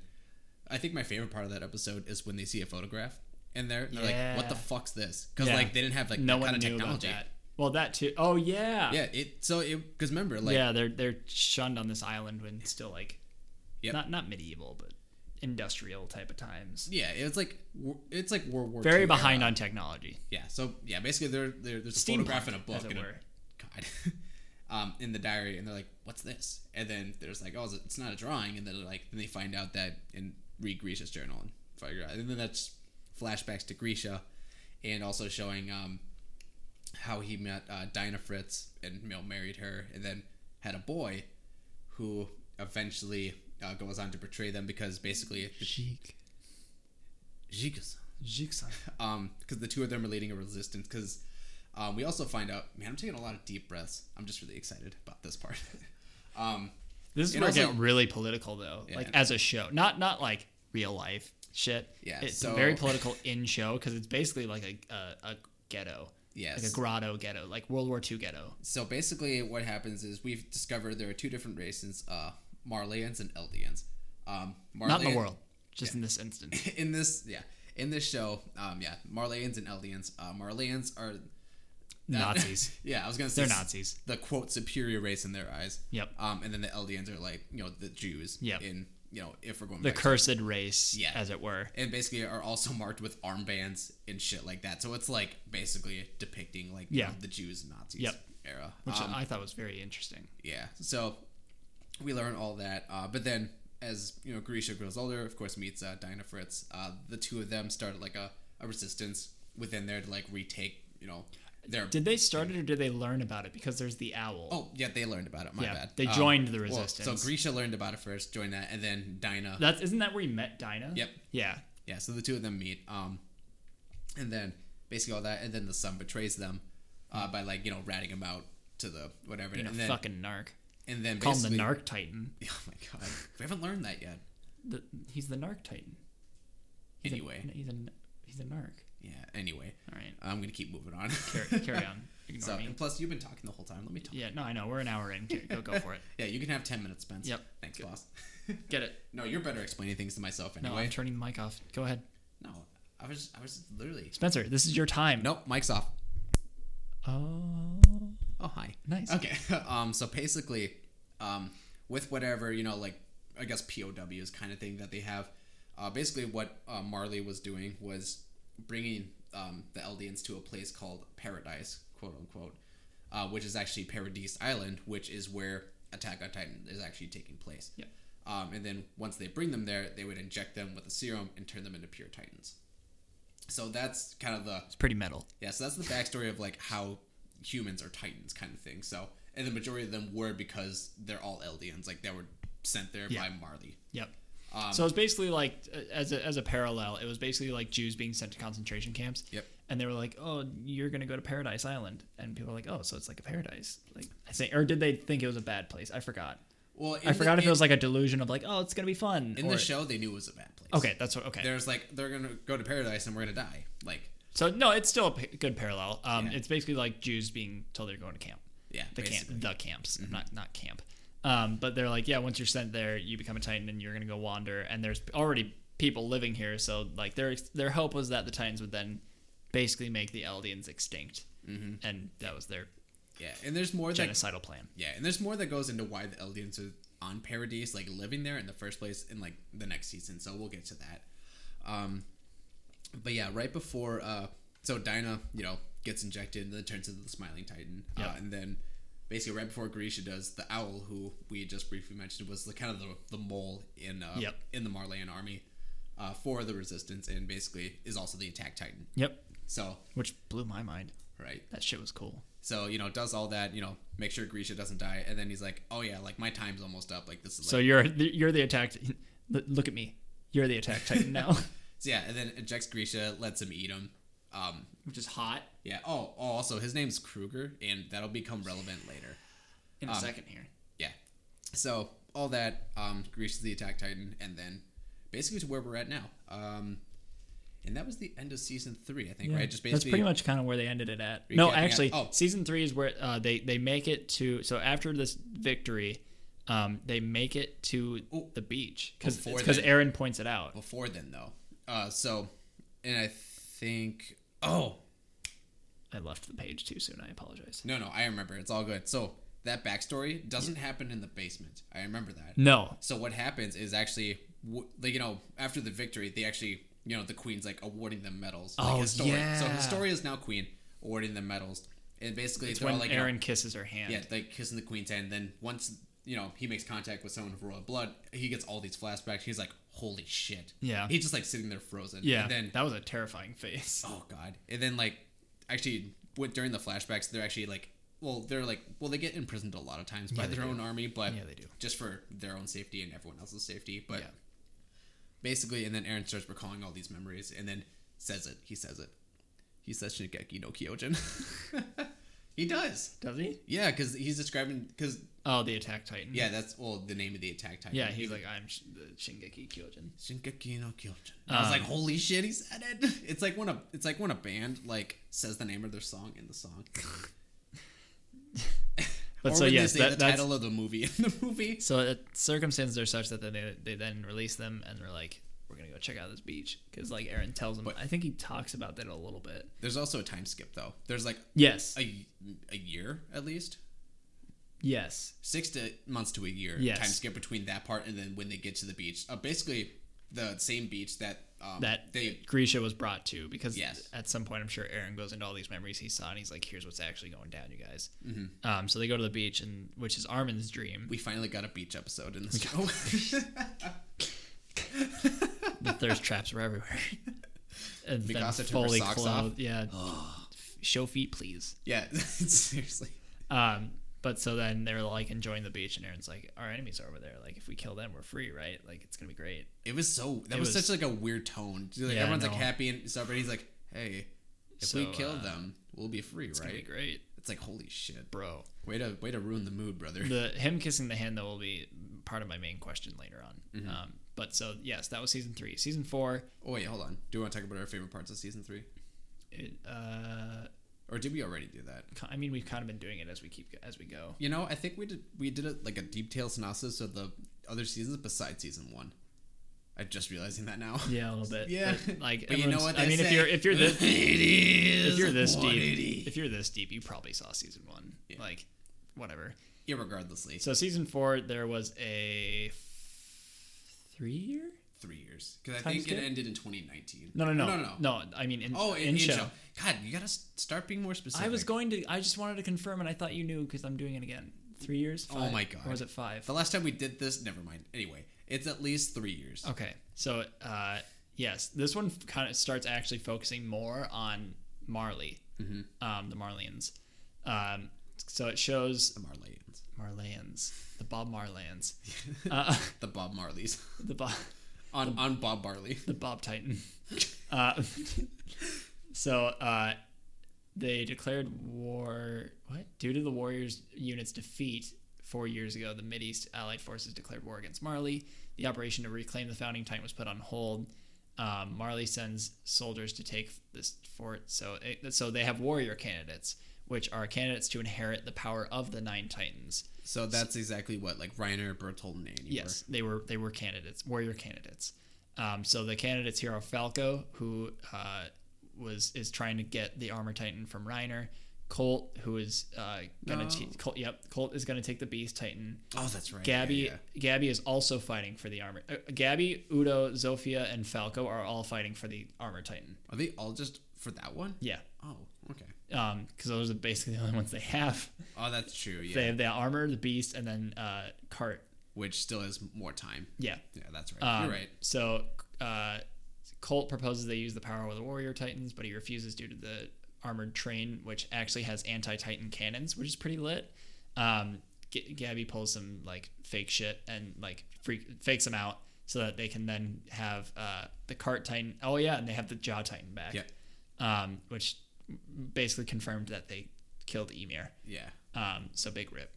I think my favorite part of that episode is when they see a photograph in there. And they're like, "What the fuck's this?" Because Yeah. like they didn't have like no kind of knew technology. that. Well, that too. Oh yeah. Yeah, it so it because remember like yeah, they're they're shunned on this island when still like, Yep. not not medieval, but industrial type of times. yeah, it's like it's like World War Very II behind era. on technology. Yeah, so yeah, basically there there there's a Steampunk, photograph in a book and a-. God, um, in the diary, and they're like, "What's this?" And then there's like, "Oh, it's not a drawing," and then they're like, then they find out that and read Grisha's journal and figure out, and then that's flashbacks to Grisha, and also showing um how he met uh, Dinah Fritz and you know, married her, and then had a boy, who eventually uh, goes on to betray them because basically, Chic. Jigas Jigsaw. um because the two of them are leading a resistance because um, we also find out man i'm taking a lot of deep breaths i'm just really excited about this part um This is where it also- get really political though, Yeah. like as a show, not not like real life shit. Yeah, it's so- very political in show because it's basically like a a, a ghetto, yes like a grotto ghetto, like World War II ghetto. so basically what happens is we've discovered there are two different races uh marleyans and eldians um Marleyan, Not in the world, just in this instance. in this yeah in this show um yeah marleyans and eldians uh marleyans are Nazis. yeah i was gonna say They're Nazis. the quote superior race in their eyes Yep. um and then the eldians are like you know the jews Yep. in you know, if we're going The back to- the cursed race, Yeah. as it were. and basically are also marked with armbands and shit like that. So it's like basically depicting like you Yeah. know, the Jews and Nazis Yep. era. Which Um, I thought was very interesting. yeah. So we learn all that, uh, but then as you know, Grisha grows older, of course, meets uh, Dinah Fritz. Uh, the two of them started like a, a resistance within there to like retake, you know, their. Did they start it or did they learn about it? Because there's the owl. Oh yeah, they learned about it. My Yeah, bad. they Um, joined the well, resistance. so Grisha learned about it first, joined that, and then Dinah. That's isn't that where you met Dinah? Yep. Yeah. Yeah, so the two of them meet, um, and then basically all that, and then the son betrays them uh, by like you know ratting him out to the whatever, Being and a then fucking narc. and then Call him the narc titan. Oh my god, we haven't learned that yet. The, he's the narc titan. He's a- Anyway, he's a he's a narc. Yeah. Anyway, All right. I'm gonna keep moving on. Carry, carry on. Ignore so, me. and plus, you've been talking the whole time. Let me talk. Yeah, no, I know. We're an hour in. Go, go for it. Yeah, you can have ten minutes, Spence. Yep. Thanks, Good. boss. Get it. no, you're better explaining things to myself No, anyway. I'm turning the mic off. Go ahead. No, I was, I was literally. Spencer, this is your time. Nope, mic's off. Oh, Oh, hi. nice. Okay. um. So basically, um, with whatever you know, like I guess POWs kind of thing that they have, uh, basically what uh, Marley was doing was bringing um, the Eldians to a place called Paradise, quote unquote, uh, which is actually Paradise Island, which is where Attack on Titan is actually taking place. Yep. Um, and then once they bring them there, they would inject them with a serum and turn them into pure Titans. So that's kind of the It's pretty metal. yeah, so that's the backstory of like how humans are titans kind of thing. So and the majority of them were because they're all Eldians, like they were sent there Yeah. by Marley. Yep. Um, so was basically like uh, as a, as a parallel, it was basically like Jews being sent to concentration camps. Yep. And they were like, "Oh, you're gonna go to Paradise Island," and people were like, "Oh, so it's like a paradise." Like I think, or did they think it was a bad place? I forgot. well, I forgot if it was like a delusion of like, "Oh, it's gonna be fun." in or- the show they knew it was a bad place. Okay, that's what. Okay. There's like they're gonna go to paradise and we're gonna die. Like So no, it's still a p- good parallel. Um, Yeah. it's basically like Jews being told they're going to camp. yeah, The basically. camp, the camps, not not camp. Um, but they're like, yeah, once you're sent there, you become a Titan and you're gonna go wander. And there's already people living here, so like their their hope was that the Titans would then basically make the Eldians extinct, mm-hmm. and that was their Yeah, and there's more that genocidal plan. yeah, and there's more that goes into why the Eldians are on Paradise, like living there in the first place in like the next season. So we'll get to that. Um, but yeah, right before uh, so Dinah, you know, gets injected and then turns into the Smiling Titan, uh, and then basically right before Grisha does, the Owl, who we just briefly mentioned, was the kind of the, the mole in uh, Yep. in the Marleyan army uh, for the Resistance, and basically is also the Attack Titan. Yep, So which blew my mind. right, That shit was cool. so you know, does all that, you know, make sure Grisha doesn't die, and then he's like, "Oh yeah, like my time's almost up. Like this is like." So you're the, you're the attack. Look at me. You're the attack Titan now, so yeah, and then ejects Grisha, lets him eat him. Um, which is hot. Yeah. Oh, oh, also his name's Kruger, and that'll become relevant later. In a Um, second here. Yeah. So all that, um, Grisha's the Attack Titan, and then basically to where we're at now. Um, and that was the end of season three, I think, right? Just basically. That's pretty much kind of where they ended it at. No, actually, Oh. season three is where uh, they they make it to. So after this victory, um, they make it to Oh. the beach because because. Eren points it out. Before then, though. Uh, so, and I think. Oh I left the page too soon. I apologize. no, no, I remember. It's all good. So that backstory doesn't happen in the basement. I remember that. No, So what happens is actually, like you know, after the victory, they actually, you know, the queen's like awarding them medals. Like Oh, Historia. So yeah. Historia is now queen, awarding them medals, and basically it's when like, you know, Eren kisses her hand. yeah, like kissing the queen's hand. Then once you know he makes contact with someone of royal blood, he gets all these flashbacks. He's like, holy shit. Yeah. He's just like sitting there frozen. yeah. And then that was a terrifying face. oh god. And then like actually, what during the flashbacks, they're actually like. Well, they're like, well, they get imprisoned a lot of times by Yeah, their do. own army, but Yeah, they do. just for their own safety and everyone else's safety. But Yeah. basically, and then Eren starts recalling all these memories, and then says it. He says it. He says Shingeki no Kyojin. he does. Does he? Yeah, because he's describing because Oh, the attack Titan. yeah, that's well the name of the attack titan. Yeah, he's like, I'm sh- the Shingeki Kyojin. Shingeki no Kyojin. I was Um, like, holy shit, he said it. It's like when a it's like when a band like says the name of their song in the song. But or so yes, that, the that's title of the movie in the movie. So uh, circumstances are such that then they, they then release them and they're like, gonna go check out this beach because like Eren tells him. But- I think he talks about that a little bit. There's also a time skip though. There's like Yes. a, a year at least. Yes. Six to months to a year. Yes. Time skip between that part and then when they get to the beach. Uh, basically, the same beach that um, That they. Grisha was brought to because Yes. at some point I'm sure Eren goes into all these memories he saw and he's like, "Here's what's actually going down, you guys." Mm-hmm. Um, so they go to the beach and which is Armin's dream. We finally got a beach episode in this show. the thirst traps were everywhere. and then Mikasa took her fully socks clothed. Yeah. Show feet, please. yeah, seriously. Um, but so then they're like enjoying the beach, and Eren's like, "Our enemies are over there. Like, if we kill them, we're free, right? Like, it's gonna be great." It was so. That It was, was- such like a weird tone. Like Yeah, everyone's like happy and stuff, and he's like, "Hey, if we So, kill uh, them, we'll be free, It's gonna be right?" great, It's like holy shit. bro. Way to way to ruin the mood, brother. The him kissing the hand though will be part of my main question later on. Mm-hmm. Um, but so yes, that was season three. Season four, oh wait, hold on. Do you want to talk about our favorite parts of season three, it, uh, or did we already do that? I mean, we've kind of been doing it as we keep as we go. You know, I think we did we did a, like a detailed synopsis of the other seasons besides season one. I'm just realizing that now. Yeah, a little bit. Yeah. but, like, But you know what I mean, if you're if you're this if you're this deep, if you're this deep, you probably saw season one. Yeah. Like, whatever. Irregardlessly, So season four, there was a three year. three years because I think skip? it ended in 2019. No, no, no, no, no. no. I mean, in, Oh, in, in show. show. God, you gotta start being more specific. I was going to. I just wanted to confirm, and I thought you knew because I'm doing it again. Three years. Oh Five? my God. Or was it five? The last time we did this, never mind. Anyway, it's at least three years. Okay, so uh, yes, this one kind of starts actually focusing more on Marley, Mm-hmm. um, the Marleyans. Um, so it shows The Marleyans, Marleyans, Bob Marleyans, uh, the Bob Marleys, the Bob. on on Bob Marley. the Bob Titan. Uh, so uh, they declared war. What? Due to the Warriors' unit's defeat four years ago, the Mideast Allied forces declared war against Marley. The operation to reclaim the founding Titan was put on hold. Um, Marley sends soldiers to take this fort. So, it, so they have warrior candidates, which are candidates to inherit the power of the Nine Titans. So that's exactly what like Reiner, Bertolt, and Annie Yes, they were they were candidates, warrior candidates. Um, so the candidates here are Falco, who uh, was is trying to get the armor titan from Reiner. Colt, who is uh, gonna No. t- Colt, yep, Colt is gonna take the Beast Titan. Oh, that's right. Gabby, Yeah, yeah. Gabby is also fighting for the armor. Uh, Gabby, Udo, Zofia, and Falco are all fighting for the armor titan. Are they all just for that one? Yeah, Oh, okay. Um, because those are basically the only ones they have. Oh, that's true. Yeah. They have the armor, the Beast, and then uh, Cart. Which still has more time. Yeah, Yeah, that's right. Um, You're right. So uh, Colt proposes they use the power of the warrior titans, but he refuses due to the armored train, which actually has anti-titan cannons, which is pretty lit. Um, G- Gabby pulls some like fake shit and like freak, fakes them out so that they can then have uh, the cart titan. Oh yeah, and they have the jaw titan back. Yeah. Um, which basically confirmed that they killed Ymir. Yeah. Um, so big rip.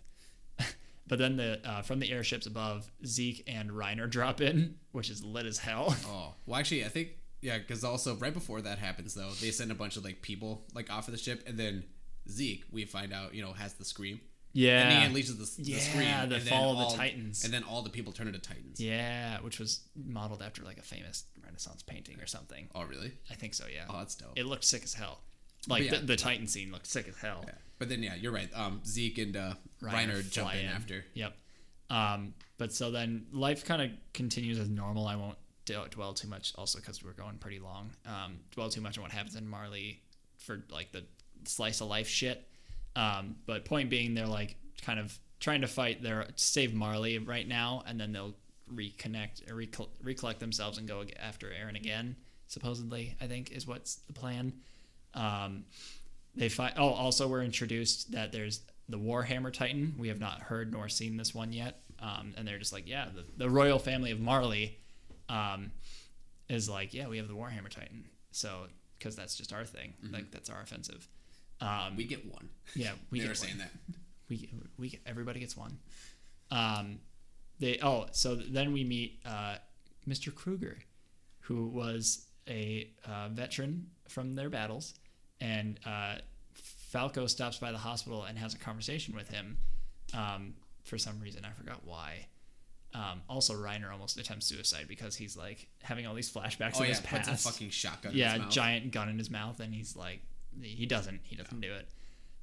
but then the uh, from the airships above, Zeke and Reiner drop in, which is lit as hell. Oh, well, actually, I think yeah, because also right before that happens, though, they send a bunch of like people like off of the ship, and then Zeke, we find out, you know, has the scream, Yeah. and he unleashes the, the Yeah, scream, the and then fall of the all- Titans. and then all the people turn into Titans. Yeah, which was modeled after like a famous Renaissance painting or something. Oh, really? I think so. Yeah. Oh, that's dope. It looked sick as hell. Like yeah. the, the Titan scene looked sick as hell. yeah. But then yeah, you're right. Um, Zeke and uh, Reiner, jump fly in, after. Yep. Um, but so then life kind of continues as normal. I won't dwell too much, also because we're going pretty long. Um, dwell too much on what happens in Marley for like the slice of life shit. Um, but point being, they're like kind of trying to fight their save Marley right now, and then they'll reconnect, or recol- recollect themselves and go after Eren again. Supposedly, I think is what's the plan. Um, they find. Oh, also we're introduced that there's the Warhammer Titan. We have not heard nor seen this one yet. Um, and they're just like, yeah, the, the royal family of Marley, um, is like, yeah, we have the Warhammer Titan. So because that's just our thing. Like that's our offensive. Um, We get one. yeah, we were saying that. We we get, everybody gets one. Um, they oh so then we meet uh, Mr. Kruger, who was a uh, veteran from their battles, and uh, Falco stops by the hospital and has a conversation with him. Um, for some reason, I forgot why. Um, also, Reiner almost attempts suicide because he's like having all these flashbacks Oh of yeah, his puts past a fucking shotgun. in yeah, his mouth. giant gun in his mouth, and he's like, he doesn't, he doesn't do it.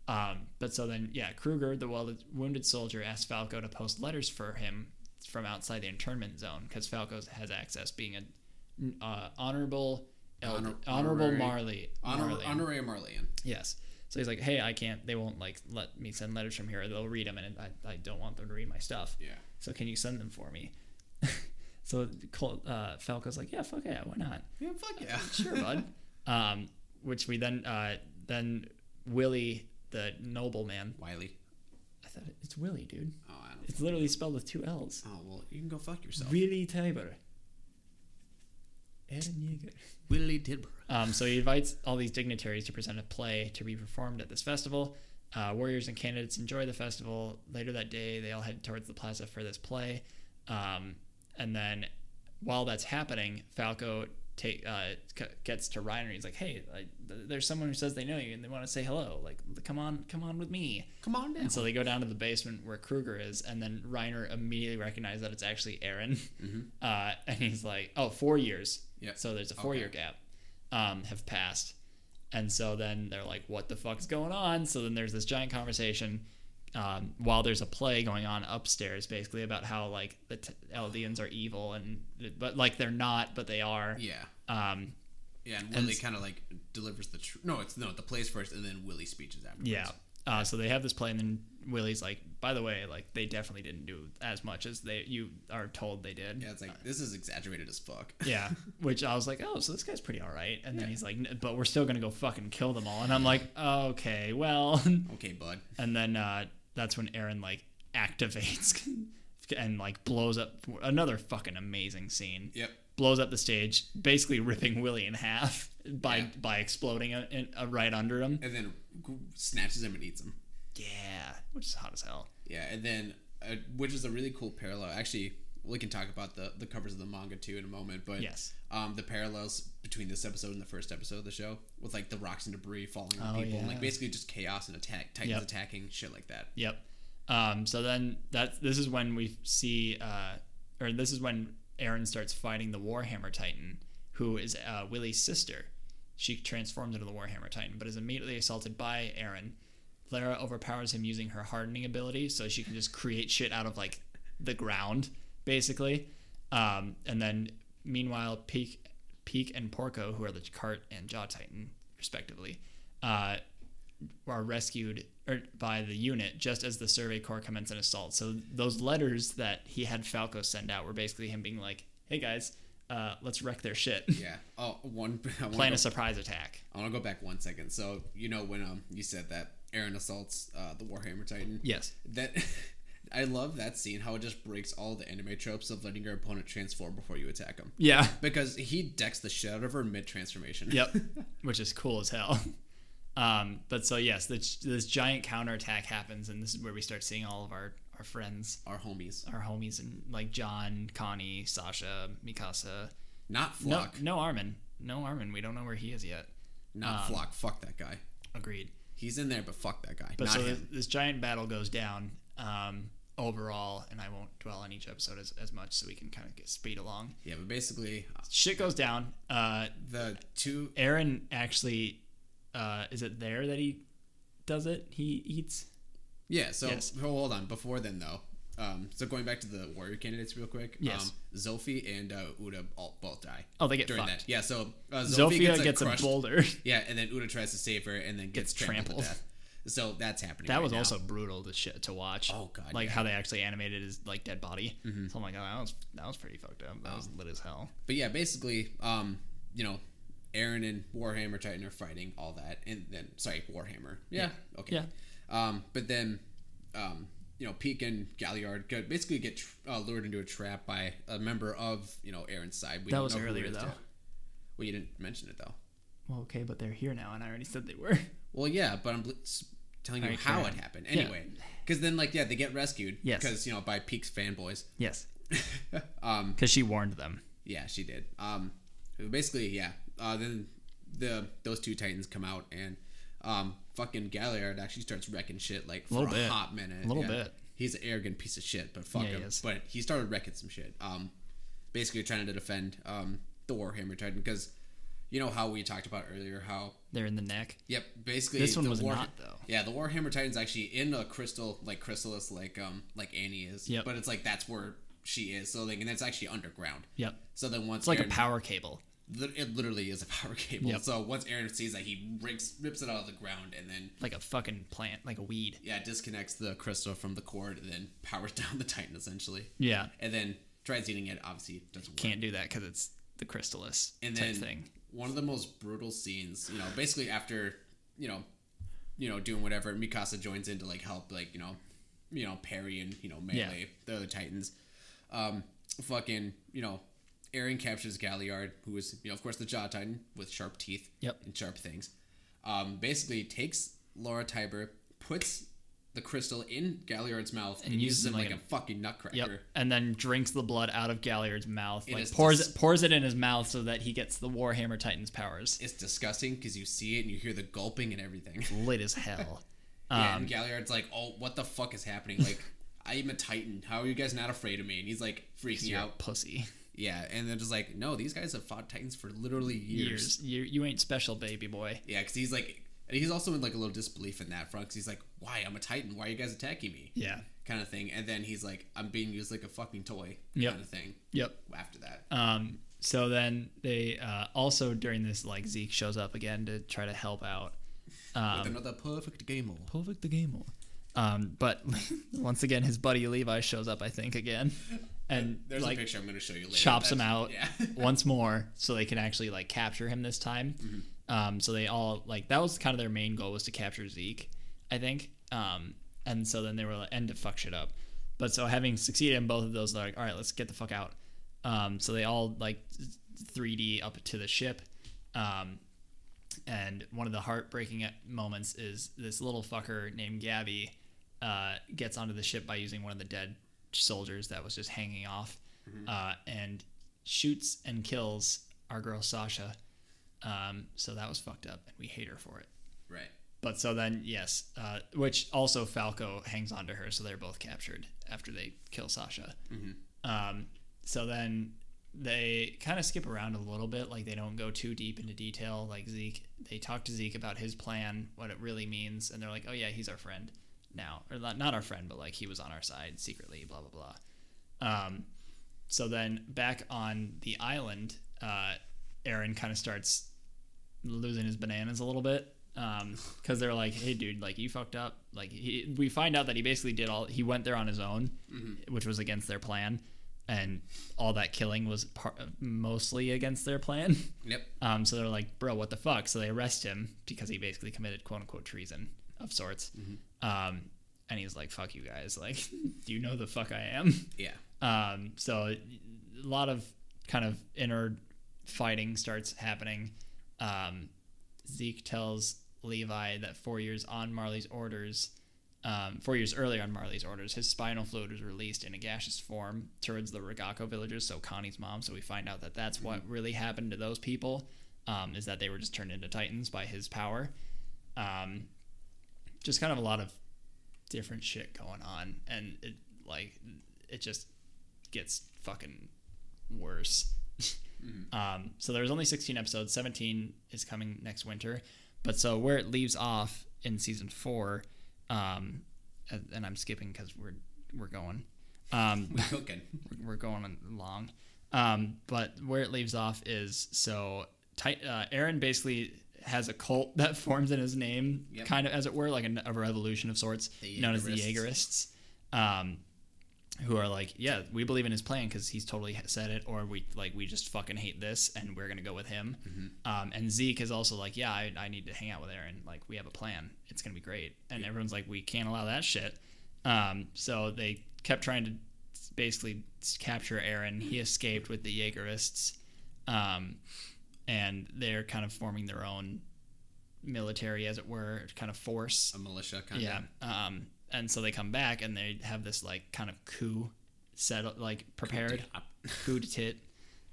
Um, but so then, yeah, Kruger, the wounded soldier, asks Falco to post letters for him from outside the internment zone because Falco has access, being an uh, honorable, Honor- honorable honorary- Marley. Honor, Marleyan. honorary Marleyan. Yes. So he's like, hey, I can't. They won't like let me send letters from here. They'll read them, and I, I don't want them to read my stuff. Yeah. So can you send them for me? so Col- uh, Falco's like, yeah, fuck yeah, why not? Yeah, fuck yeah. Sure, bud. Um, which we then uh, then Willie, the nobleman. Wiley. I thought it, it's Willie, dude. Oh, I don't. It's literally spelled with two L's. Oh well, you can go fuck yourself. Willie Tybur. Eren Yeager. Willie Tidborough. Um, so he invites all these dignitaries to present a play to be performed at this festival. Uh, warriors and candidates enjoy the festival. Later that day, they all head towards the plaza for this play. Um, and then, while that's happening, Falco take uh, c- gets to Reiner. He's like, "Hey, like, th- there's someone who says they know you and they want to say hello. Like, come on, come on with me." Come on down. And so they go down to the basement where Kruger is, and then Reiner immediately recognizes that it's actually Eren. Uh, and he's like, "Oh, four years. Yeah. So there's a four-year gap um, have passed." And so then they're like, "What the fuck's going on?" So then there's this giant conversation um, while there's a play going on upstairs, basically about how like the t- Eldians are evil, and but like they're not, but they are. yeah. Um, Yeah, and And Willie kind of like delivers the tr- no, it's no the plays first, and then Willie speeches afterwards. Yeah. Uh, so they have this play, and then Willie's like, "By the way, like they definitely didn't do as much as they you are told they did." Yeah, it's like this is exaggerated as fuck. Yeah, which I was like, "Oh, so this guy's pretty all right." And then Yeah. he's like, "N- "But we're still gonna go fucking kill them all." And I'm like, "Okay, well." Okay, bud. and then uh, that's when Eren like activates and like blows up another fucking amazing scene. Yep. Blows up the stage, basically ripping Willie in half by Yeah. by exploding a, a right under him. And then snatches him and eats him. Yeah, which is hot as hell. Yeah, and then uh, which is a really cool parallel. Actually, we can talk about the the covers of the manga too in a moment. But Yes. um, the parallels between this episode and the first episode of the show, with like the rocks and debris falling on Oh, people, and like basically just chaos and attack, titans Yep. attacking, shit like that. Yep. Um, so then that this is when we see, uh, or this is when Eren starts fighting the Warhammer Titan, who is uh, Willie's sister. She transforms into the Warhammer Titan, but is immediately assaulted by Eren. Lara overpowers him using her hardening ability, so she can just create shit out of like the ground, basically. Um, and then meanwhile, Pieck, Pieck and Porco, who are the Cart and Jaw Titan respectively, uh, are rescued er, by the unit just as the survey corps commence an assault. So those letters that he had Falco send out were basically him being like, "Hey guys, uh, let's wreck their shit, Yeah. Oh, one. I plan go- a surprise attack." I want to go back one second. So you know when um you said that Eren assaults uh, the Warhammer Titan. Yes. That I love that scene. How it just breaks all the anime tropes of letting your opponent transform before you attack him. Yeah. Because he decks the shit out of her mid transformation. Yep. Which is cool as hell. Um, but so yes, this, this giant counterattack happens, and this is where we start seeing all of our our friends, Our homies. our homies, and like Jean, Connie, Sasha, Mikasa. Not No, Floch. no Armin. No Armin. We don't know where he is yet. Not um, Floch. Fuck that guy. Agreed. He's in there, but fuck that guy. But Not so him. this giant battle goes down um, overall, and I won't dwell on each episode as, as much, so we can kind of get speed along. Yeah, but basically, uh, Shit goes down. Uh, the two. Eren actually, uh, is it there that he does it? He eats. Yeah, so Yes. hold on. Before then, though, um, so going back to the warrior candidates real quick. Yes. Um, Zophie and uh, Uda all, both die. Oh, they get during fucked. that. Yeah, so uh, Zofia gets, gets, like, a boulder. Yeah, and then Uda tries to save her and then gets, Gets trampled, trampled. So that's happening. That right was now. also brutal to shit to watch. Oh, God, Like yeah. how they actually animated his like dead body. Mm-hmm. So I'm like, oh, that was that was pretty fucked up. That was Oh. lit as hell. But yeah, basically, um, you know, Eren and Warhammer Titan are fighting all that, and then sorry, Warhammer. Yeah, okay. Yeah. Um, but then, um, you know, Pieck and Galliard basically get tr- uh, lured into a trap by a member of you know Eren's side. We That was earlier, though. yet. Well, you didn't mention it though. Well, okay, but they're here now, and I already said they were. Well, yeah, but I'm bl- telling you Alright, how it happened. Anyway, because then like yeah, they get rescued. Yes. Because you know by Pieck's fanboys. yes, um, because she warned them. Yeah, she did. Um, basically, yeah. Uh, then the those two titans come out and um, fucking Galliard actually starts wrecking shit like for a, bit. hot minute. A little Yeah. bit. He's an arrogant piece of shit, but fuck Yeah, he him. is. But he started wrecking some shit. Um, basically trying to defend um the Warhammer Titan because you know how we talked about earlier how They're in the neck. Yep, basically This one the was War- not, though. Yeah, the Warhammer Titan's actually in a crystal like chrysalis like um like Annie is. Yep. But it's like that's where she is. So like and it's actually underground. Yep. So then once It's like a power cable. It literally is a power cable. Yep. So once Eren sees that he rips rips it out of the ground and then Like a fucking plant, like a weed. yeah, disconnects the crystal from the cord and then powers down the Titan essentially. Yeah. And then tries eating it, obviously doesn't work. Can't do that because it's the chrysalis and type then thing. one of the most brutal scenes, you know, basically after, you know, you know, doing whatever, Mikasa joins in to like help, like you know, you know, parry and you know melee the other Titans. Um, fucking, you know, Eren captures Galliard, who is you know of course the Jaw Titan with sharp teeth Yep. and sharp things. Um, basically takes Lara Tybur, puts the crystal in Galliard's mouth, and, And uses him like, like a fucking nutcracker. Yep. And then drinks the blood out of Galliard's mouth. It like pours dis- it pours it in his mouth so that he gets the Warhammer Titan's powers. It's disgusting because you see it and you hear the gulping and everything. Lit as hell. Yeah, Um, and Galliard's like, "Oh, what the fuck is happening? Like, I am a Titan. How are you guys not afraid of me?" And he's like freaking out. pussy. Yeah, and then just like, "No, these guys have fought Titans for literally years." Years. You, you ain't special, baby boy. Yeah, because he's like, and he's also in like a little disbelief in that front. Cause he's like, "Why? I'm a Titan. Why are you guys attacking me?" Yeah. Kind of thing. And then he's like, "I'm being used like a fucking toy." Yep. Kind of thing. Yep. After that, Um, so then they uh, also during this like Zeke shows up again to try to help out. with Um, another perfect game. perfect the game. Um, but once again, his buddy Levi shows up, I think, again, and There's like a picture I'm gonna show you later. chops him out Yeah. once more, so they can actually like capture him this time. Um, so they all like that was kind of their main goal was to capture Zeke, I think. Um, and so then they were like, and to fuck shit up. But so having succeeded in both of those, they're like, all right, let's get the fuck out. Um, so they all like 3D up to the ship. Um, and one of the heartbreaking moments is this little fucker named Gabby uh, gets onto the ship by using one of the dead soldiers that was just hanging off uh, and shoots and kills our girl Sasha. Um, so that was fucked up, and we hate her for it. right. But so then, yes, uh, which also Falco hangs on to her, so they're both captured after they kill Sasha. Um, so then they kind of skip around a little bit, like they don't go too deep into detail. Like Zeke, they talk to Zeke about his plan, what it really means, and they're like, "Oh yeah, he's our friend now, or not, not our friend, but like he was on our side secretly." Blah blah blah. Um, so then back on the island, uh, Eren kind of starts losing his bananas a little bit because they're like, "Hey, dude, like you fucked up." Like he, we find out that he basically did all. He went there on his own, which was against their plan, and all that killing was part, mostly against their plan. Yep. Um, so they're like, "Bro, what the fuck?" So they arrest him because he basically committed "quote unquote" treason of sorts. Um, and he's like, "Fuck you guys! Like, do you know the fuck I am?" Yeah. Um, so a lot of kind of inner fighting starts happening. Um, Zeke tells Levi that four years on Marley's orders, um, four years earlier on Marley's orders, his spinal fluid was released in a gaseous form towards the Ragako villagers, so Connie's mom. So we find out that that's what really happened to those people, um, is that they were just turned into titans by his power. Um, just kind of a lot of different shit going on, and it like it just gets fucking worse. um, so there's only 16 episodes. 17 is coming next winter. But so where it leaves off in season four, um, and, I'm skipping because we're we're going, um, We cooking. we're- we're going along. Um, but where it leaves off is so Ti- uh, Eren basically has a cult that forms in his name, Yep. kind of as it were, like a, a revolution of sorts, known as the Jaegerists. Um, who are like, yeah, we believe in his plan because he's totally said it, or we like we just fucking hate this and we're gonna go with him. Um, and Zeke is also like, yeah, I, I need to hang out with Eren. Like we have a plan. It's gonna be great. And everyone's like, we can't allow that shit. Um, so they kept trying to basically capture Eren. He escaped with the Jaegerists, um, and they're kind of forming their own military, as it were, kind of force. A militia kind Yeah. of. Um, and so they come back and they have this like kind of coup set like prepared coup de tit,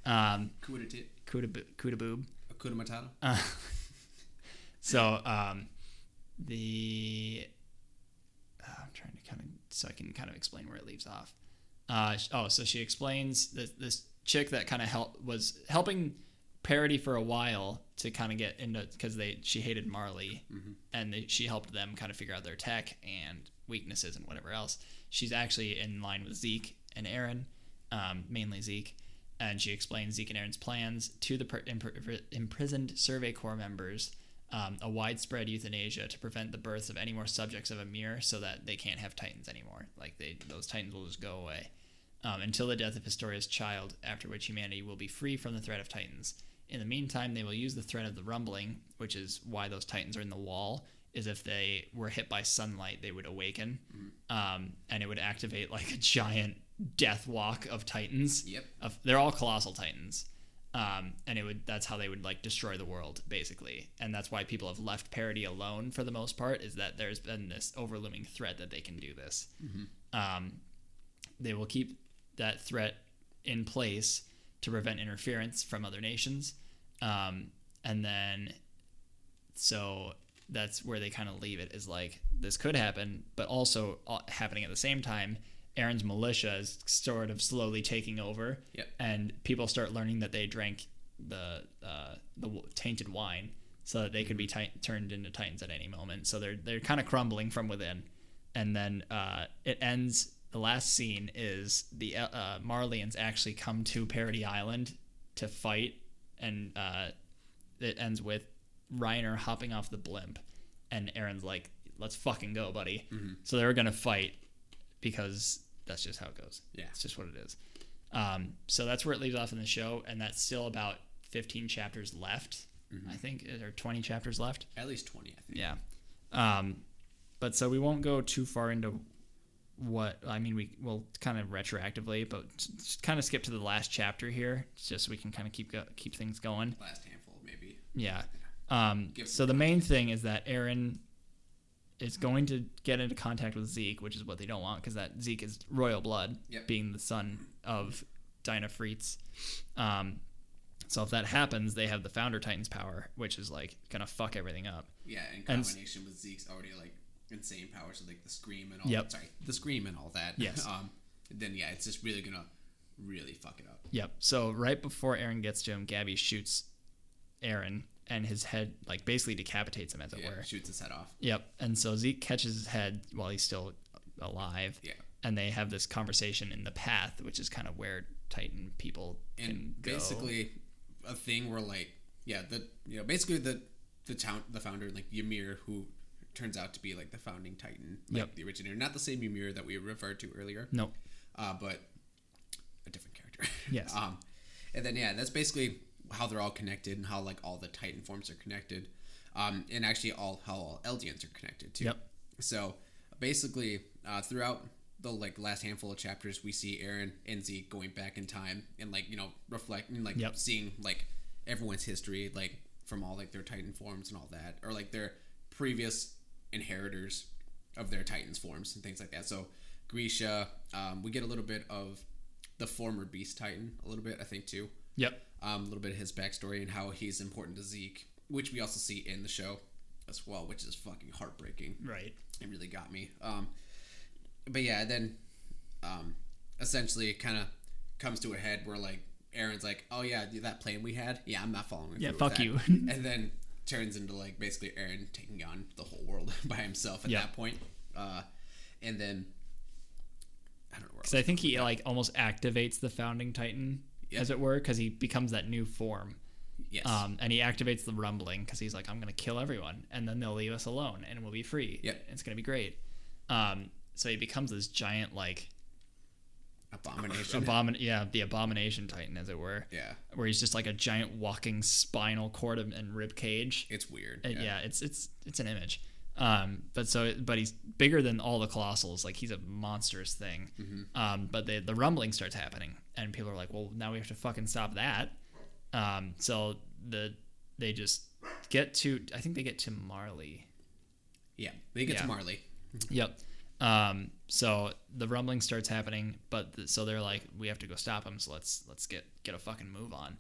um, Coup de tit. coup de bo- coup de boob. Hakuna Matata. Uh, so um, the uh, I'm trying to kind of so I can kind of explain where it leaves off. Uh, oh, so she explains that this chick that kind of help was helping Paradis for a while to kind of get into because they she hated Marley Mm-hmm. and they, she helped them kind of figure out their tech and weaknesses and whatever else. She's actually in line with Zeke and Eren, um, mainly Zeke, and she explains Zeke and Eren's plans to the per- impr- imprisoned Survey Corps members. Um, a widespread euthanasia to prevent the births of any more subjects of Ymir, so that they can't have Titans anymore. Like they, those Titans will just go away um, until the death of Historia's child, after which humanity will be free from the threat of Titans. In the meantime, they will use the threat of the rumbling, which is why those Titans are in the wall. Is if they were hit by sunlight, they would awaken, um, and it would activate like a giant death walk of Titans. Yep. Of they're all colossal Titans, um, and it would that's how they would like destroy the world basically, and that's why people have left Paradis alone for the most part. Is that there's been this overlooming threat that they can do this. Um, they will keep that threat in place to prevent interference from other nations. Um, and then, so that's where they kind of leave it is like, this could happen, but also uh, happening at the same time. Eren's militia is sort of slowly taking over, Yep. and people start learning that they drank the uh, the tainted wine, so that they could be ti- turned into titans at any moment. So they're they're kind of crumbling from within, and then uh, it ends. The last scene is the uh, uh, Marleyans actually come to Paradis Island to fight, and uh, it ends with Reiner hopping off the blimp, and Eren's like, "Let's fucking go, buddy." So they're gonna fight because that's just how it goes. Yeah. it's just what it is. Um, so that's where it leaves off in the show, and that's still about 15 chapters left. I think there are 20 chapters left. At least twenty, I think. Yeah. Um, but so we won't go too far into what I mean. We will kind of retroactively, but just kind of skip to the last chapter here, just so we can kind of keep go, keep things going. Last handful, maybe. Yeah. Um, so the main thing is that Eren is going to get into contact with Zeke, which is what they don't want because that Zeke is royal blood, Yep. being the son of Dinah Fritz. Um, so if that happens, they have the Founder Titans power, which is like gonna fuck everything up. Yeah, in And combination with Zeke's already like insane powers, so like the scream and all. Yep. Sorry, the scream and all that. Yes. Um, then yeah, it's just really gonna really fuck it up. Yep. So right before Eren gets to him, Gabby shoots Eren, and his head like basically decapitates him, as it Yeah, were. shoots his head off. Yep. And so Zeke catches his head while he's still alive. Yeah. And they have this conversation in the path, which is kind of where Titan people can and go. basically a thing where like yeah the you know basically the the town the founder like Ymir who turns out to be like the founding titan like Yep. the originator not the same Ymir that we referred to earlier Nope. uh, but a different character Yes. um and then yeah that's basically how they're all connected and how like all the titan forms are connected um and actually all how all Eldians are connected too Yep. so basically, uh, throughout the like last handful of chapters, we see Eren and Zeke going back in time and like you know reflecting, like Yep. seeing like everyone's history, like from all like their Titan forms and all that, or like their previous inheritors of their Titans forms and things like that. So Grisha, um, we get a little bit of the former Beast Titan, a little bit I think too Yep. um, a little bit of his backstory and how he's important to Zeke, which we also see in the show as well, which is fucking heartbreaking. Right. It really got me. Um, but yeah, then um, essentially it kind of comes to a head where like Eren's like, "Oh yeah, that plan we had, yeah, I'm not following." Yeah, fuck that." you. and then turns into like basically Eren taking on the whole world by himself at Yeah. that point. Uh, and then I don't know where Because I think he like almost activates the founding Titan, Yeah. as it were, because he becomes that new form. yes, Um, and he activates the rumbling because he's like, I'm gonna kill everyone, and then they'll leave us alone, and we'll be free. Yep. It's gonna be great. Um, so he becomes this giant like abomination. abomin yeah the abomination titan as it were yeah, where he's just like a giant walking spinal cord and rib cage it's weird. And yeah. it's it's it's an image um but so but he's bigger than all the colossals like he's a monstrous thing um but the the rumbling starts happening and people are like well now we have to fucking stop that um so the they just get to i think they get to marley Yeah, they get Yeah. to Marley. Yep. Um, so the rumbling starts happening, but th- so they're like, we have to go stop him. So let's let's get get a fucking move on.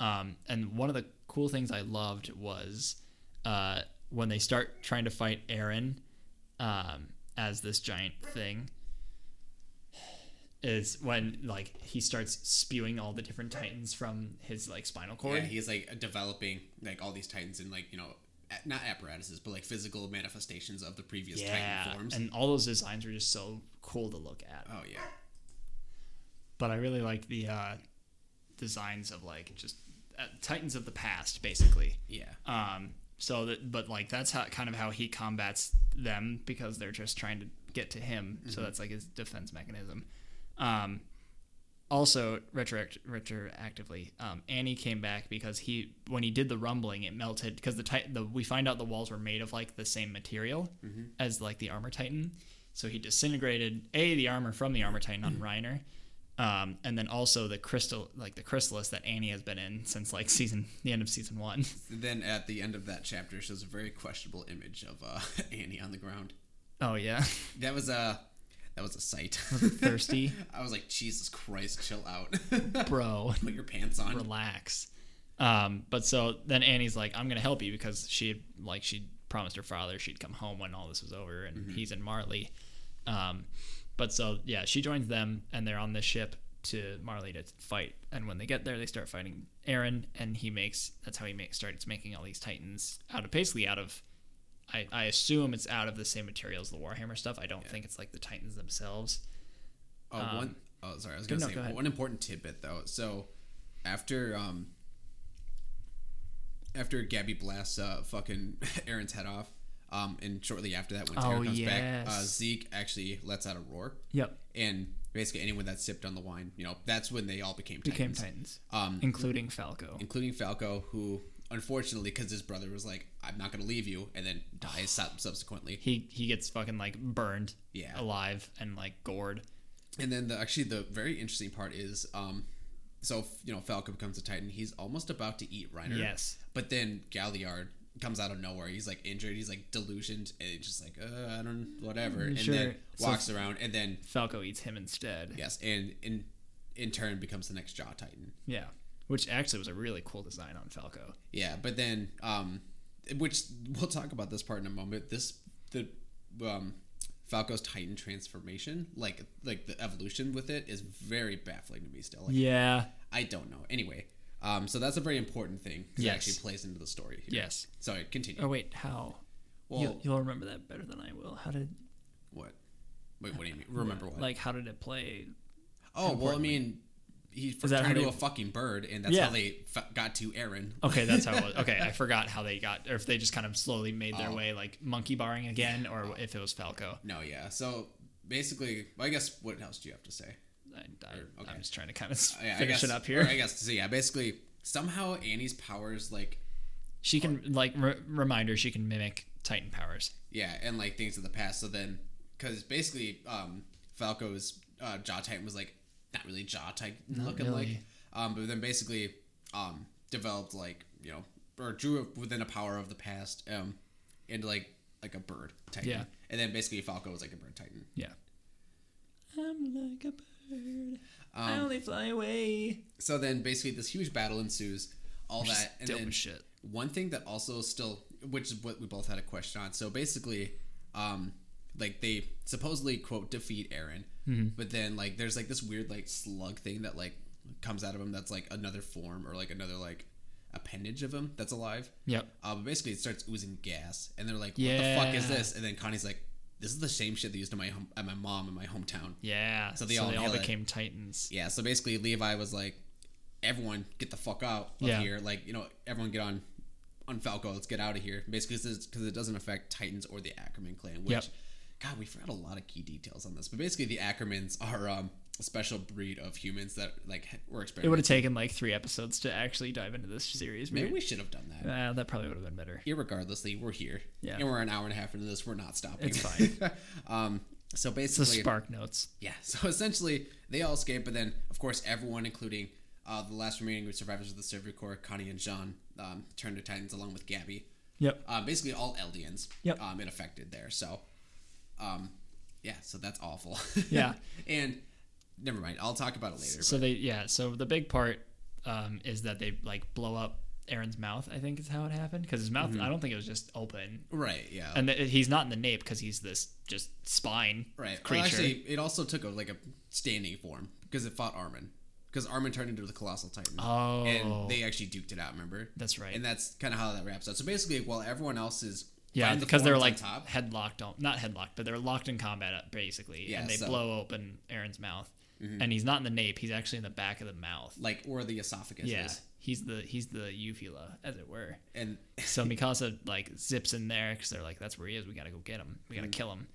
Um, and one of the cool things I loved was uh, when they start trying to fight Eren um, as this giant thing. is when like he starts spewing all the different titans from his like spinal cord. Yeah, he's like developing like all these titans and like you know not apparatuses but like physical manifestations of the previous titan forms. and all those designs are just so cool to look at. oh yeah, But I really like the uh, designs of like just uh, titans of the past, basically. yeah, Um, so that, but like that's how kind of how he combats them because they're just trying to get to him. So that's like his defense mechanism. Um, also, retroact- retroactively, um, Annie came back because he when he did the rumbling, it melted because the tit- the we find out the walls were made of like the same material as like the armor titan. So he disintegrated a the armor from the armor titan on Reiner. Um, and then also the crystal, like the chrysalis that Annie has been in since like season, the end of season one. then at the end of that chapter shows a very questionable image of uh, Annie on the ground. Oh yeah, That was a that was a sight. thirsty, I was like, Jesus Christ, chill out. bro. Put your pants on. relax. Um, but so then Annie's like, I'm gonna help you because she had, like she promised her father she'd come home when all this was over, and he's in Marley. Um, but so yeah, she joins them, and they're on this ship to Marley to fight. And when they get there, they start fighting Eren, and he makes that's how he makes starts making all these Titans out of basically out of. I, I assume it's out of the same materials as the Warhammer stuff. I don't think it's like the Titans themselves. Oh, Um, one oh sorry, I was gonna no, say go one important tidbit though. So after um after Gabby blasts uh fucking Eren's head off, um, and shortly after that when Tara Oh, comes back, uh. Zeke actually lets out a roar, Yep, and basically anyone that sipped on the wine, you know, that's when they all became became Titans, Titans, um, including Falco. including Falco, who unfortunately, because his brother was like, "I'm not gonna leave you," and then dies sub- subsequently. he he gets fucking like burned Yeah. alive and like gored And then the actually the very interesting part is, um, so you know Falco becomes a Titan. He's almost about to eat Reiner. yes But then Galliard comes out of nowhere. He's like injured. He's like delusioned, and he's just like, uh, I don't, whatever. And Sure. then So- walks around, and then falco eats him instead yes, and in in turn becomes the next Jaw Titan. yeah which actually was a really cool design on falco Yeah, but then um, which we'll talk about this part in a moment. This the um. Falco's Titan transformation, like like the evolution with it, is very baffling to me still. Like, yeah I don't know. Anyway, um, so that's a very important thing. 'cause Yes. It actually plays into the story. Here. yes Sorry, continue. oh wait how well, you'll, you'll remember that better than i will how did what? Wait, what do you mean? Remember what? like how did it play oh, well, I mean, he turned into they- a fucking bird, and that's Yeah. how they f- got to Eren. okay that's how it was okay i forgot how they got or if they just kind of slowly made their Oh. way like monkey barring again or if it was falco No, yeah. So basically, well, I guess what else do you have to say? I, I, okay. i'm just trying to kind of Uh, yeah, I finish guess, it up here I guess so. Yeah, basically, somehow Annie's powers, like, she can like re- reminder she can mimic titan powers yeah, and like things of the past. So then, because basically, um, Falco's uh, jaw titan was like not really jaw titan looking like, um, but then basically, um, developed like you know or drew within a power of the past, um, into like like a bird titan. Yeah. and then basically Falco was like a bird titan. Yeah. I'm like a bird. I Um, only fly away. so then basically this huge battle ensues, all Which that, and then shit. one thing that also still which is what we both had a question on so basically um like they supposedly quote defeat eren Mm-hmm. but then like there's like this weird like slug thing that like comes out of him that's like another form or like another like appendage of him that's alive Yep. uh, but basically it starts oozing gas and they're like what the fuck is this and then connie's like this is the same shit they used to my home at my mom in my hometown Yeah. So they all inhale it. became titans. yeah, so basically Levi was like, everyone get the fuck out of Yeah. here. Like, you know, everyone get on on Falco. Let's get out of here. Basically, because it doesn't affect Titans or the Ackerman clan. Which, Yep. God, we forgot a lot of key details on this. But basically, the Ackermans are um, a special breed of humans that like were experimented. It would have taken like three episodes to actually dive into this series. Maybe Maybe. we should have done that. Uh, that probably would have been better. Irregardlessly, we're here. Yeah. And we're an hour and a half into this. We're not stopping. It's fine. um, so It's basically, spark notes. Yeah, so essentially they all escape, but then of course everyone, including uh, the last remaining survivors of the Civic Corps, Connie and Jean, um, turned to Titans along with Gabby. Yep. Um, basically all Eldians. Yep. Um, it affected there. So, um, yeah, so that's awful. Yeah. and never mind. I'll talk about it later. So they yeah. So the big part um, is that they like blow up Eren's mouth. I think is how it happened because his mouth. I don't think it was just open, Right. Yeah. and he's not in the nape because he's this just spine right. Well, creature. actually, it also took a like a standing form because it fought Armin. Because Armin turned into the colossal titan. Oh. And they actually duked it out. Remember? That's right. And that's kind of how that wraps up. So basically, while everyone else is yeah, finding the because they're like headlocked, on, not headlocked, but they're locked in combat uh, basically, Yeah, and they so- Mm-hmm. blow open Eren's mouth, and he's not in the nape. He's actually in the back of the mouth. like or the esophagus yeah, is. he's the he's the uvula, as it were. And So Mikasa like zips in there because they're like, "That's where he is. We gotta go get him. We Mm-hmm. gotta kill him."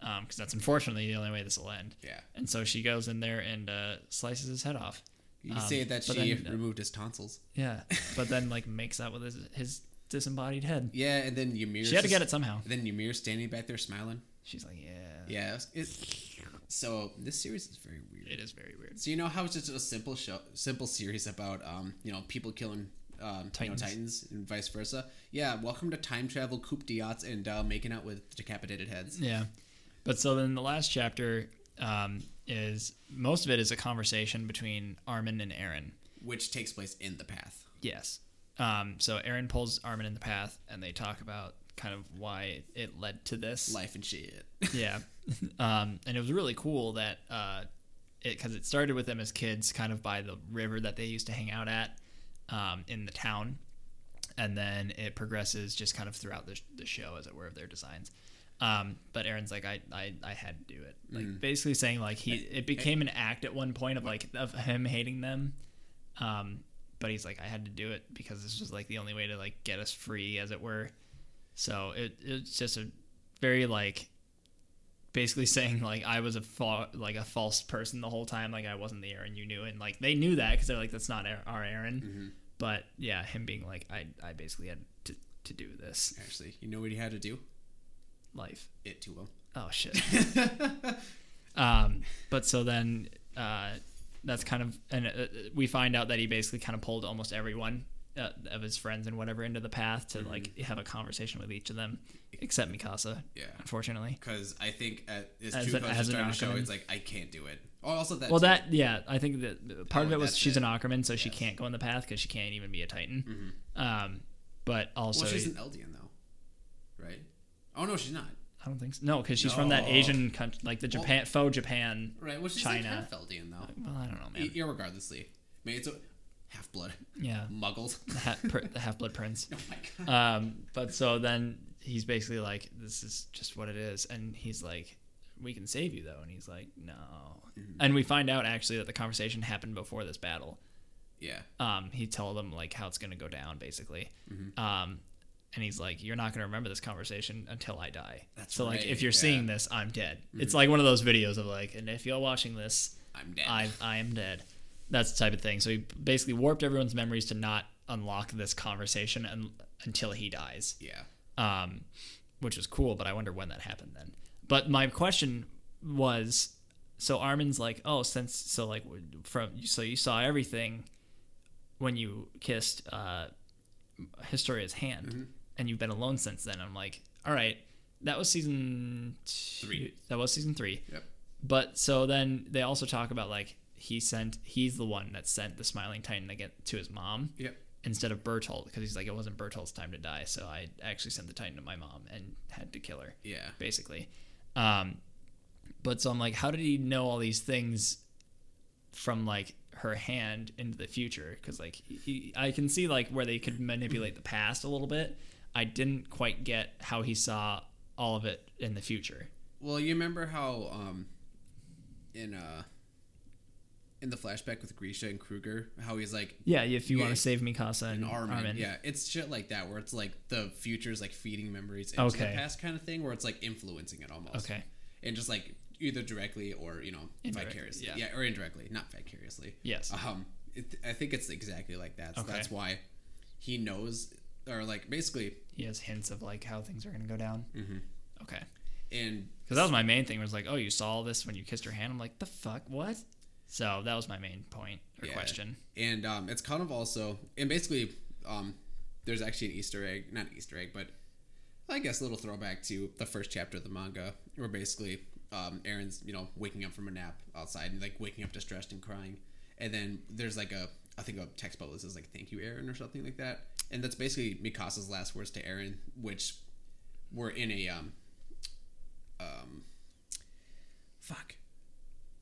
Because that's unfortunately the only way this will end. yeah, And so she goes in there and uh, slices his head off. you Um, say that she then, removed his tonsils. Yeah, but then like makes out with his his disembodied head. Yeah, and then Ymir. She had to get it somehow. Then Ymir standing back there smiling. She's like, "Yeah, Yeah. It, it- so this series is very weird. it is very weird." So you know how it's just a simple show, simple series about um, you know, people killing um, Titans. You know, titans and vice versa. Yeah, welcome to time travel, coup d'etats, and uh, making out with decapitated heads. Yeah, but so then the last chapter um, is most of it is a conversation between Armin and Eren. which takes place in the path. Yes. Um, so Eren pulls Armin in the path, and they talk about kind of why it led to this. Life and shit. yeah. Um, and it was really cool that uh, it because it started with them as kids, kind of by the river that they used to hang out at um, in the town, and then it progresses just kind of throughout the, the show, as it were, of their designs. Um, but Eren's like, I, I, I had to do it. Like basically saying like he, it became an act at one point of like of him hating them. Um, but he's like, I had to do it because this was like the only way to like get us free, as it were. So it, it's just a very like basically saying like I was a fa- like a false person the whole time, like I wasn't the Eren you knew, and like they knew that because they're like that's not our- Eren. But yeah, him being like I I basically had to to do this Actually, you know what he had to do? life. It to him. Oh shit. um, but so then uh, that's kind of and uh, we find out that he basically kind of pulled almost everyone uh, of his friends and whatever into the path to like have a conversation with each of them, except Mikasa. Yeah. Unfortunately. Because I think at, as, As two an- coaches as an to show, it's like I can't do it. Oh, also that. Well, too. that yeah, I think that part of Oh, it was she's it. an Ackerman, so she can't go in the path because she can't even be a Titan. Um, but also, Well, she's an Eldian though, right? Oh no, she's not. I don't think so. No, because she's from that No. Asian country, like the Japan, faux Japan. Right. Well, she's China. like half Eldian though. Well, I don't know, man. Irregardlessly, I mean, it's a half blood, Yeah, Muggles. the, ha- per, the half blood prince. oh my god. Um, but so then he's basically like, "This is just what it is," and he's like, "We can save you though," and he's like, "No." And we find out actually that the conversation happened before this battle. yeah. um, he told them like how it's gonna go down basically. Um, and he's like, "You're not gonna remember this conversation until I die." That's so like, if you're yeah. seeing this, I'm dead. It's like one of those videos of like, and if you're watching this, I'm dead. I I am dead. That's the type of thing. So he basically warped everyone's memories to not unlock this conversation un- until he dies yeah. um, which was cool. But I wonder when that happened then. But my question was, so Armin's like, oh, since so like from so you saw everything when you kissed uh, Historia's hand, and you've been alone since then. I'm like, all right, that was season two, Three. That was season three. Yep. But so then they also talk about like he sent he's the one that sent the smiling titan to to his mom Yep. instead of Bertolt because he's like it wasn't Bertolt's time to die, so I actually sent the Titan to my mom and had to kill her, Yeah. basically. Um, but so I'm like, how did he know all these things from like her hand into the future? Because like he, I can see like where they could manipulate the past a little bit. I didn't quite get how he saw all of it in the future. Well, you remember how um, in uh, in the flashback with Grisha and Kruger, how he's like Yeah, if you Yeah, want to save Mikasa and an Armin. Armin. Yeah, it's shit like that where it's like the future's like feeding memories into Okay. the past kind of thing, where it's like influencing it almost. Okay. And just like either directly or you know Indirect, vicariously. yeah. or indirectly, not vicariously. Yes. Um, it, I think it's exactly like that. So Okay. that's why he knows, or like basically, He has hints of like how things are gonna go down. Mm-hmm. Okay. and Because that was my main thing. Was like, oh, you saw all this when you kissed her hand. I'm like, the fuck, what? So that was my main point or Yeah. question. and um, it's kind of also and basically um, there's actually an Easter egg, not an Easter egg, but I guess a little throwback to the first chapter of the manga, where basically um, Eren's you know waking up from a nap outside and like waking up distressed and crying, and then there's like a I think a text bubble says like "Thank you, Eren" or something like that, and that's basically Mikasa's last words to Eren, which were in a um um fuck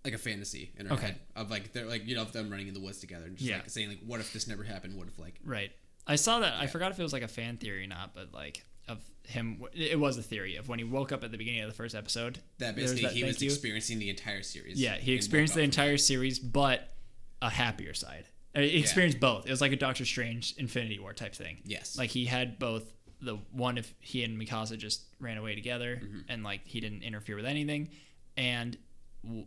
like a fantasy in her Okay. head of like they're like you know of them running in the woods together and just Yeah. like saying like what if this never happened what if like Right. I saw that. I forgot if it was like a fan theory or not, but like of him, it was a theory of when he woke up at the beginning of the first episode. that basically he was you. experiencing the entire series Yeah, he experienced the entire series, but a happier side. He experienced both. It was like a Doctor Strange Infinity War type thing. Yes. Like he had both the one if he and Mikasa just ran away together Mm-hmm. and like he didn't interfere with anything, and w-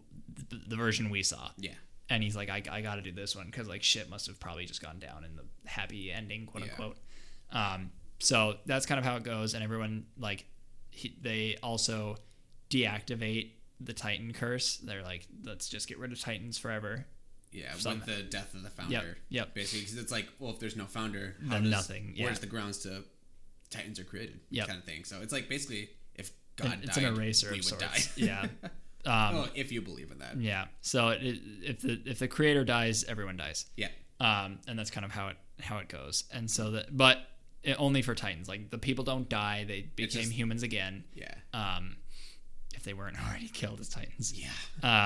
the, the version we saw. yeah And he's like, I, I got to do this one because like shit must have probably just gone down in the happy ending, quote Yeah. unquote. Um, so that's kind of how it goes, and everyone like he, they also deactivate the Titan curse. They're like, let's just get rid of Titans forever. Yeah with the death of the founder yep. basically because it's like well if there's no founder how Then does, nothing, yeah. where's the grounds to titans are created Yep. kind of thing so it's like basically if god it's died an eraser we of would sorts. die Yeah. Um, oh if you believe in that Yeah. So it, if the if the creator dies, everyone dies. yeah Um, and that's kind of how it how it goes. And so that, but it, only for Titans. Like the people don't die; they became just- humans again. yeah Um, if they weren't already killed as Titans. yeah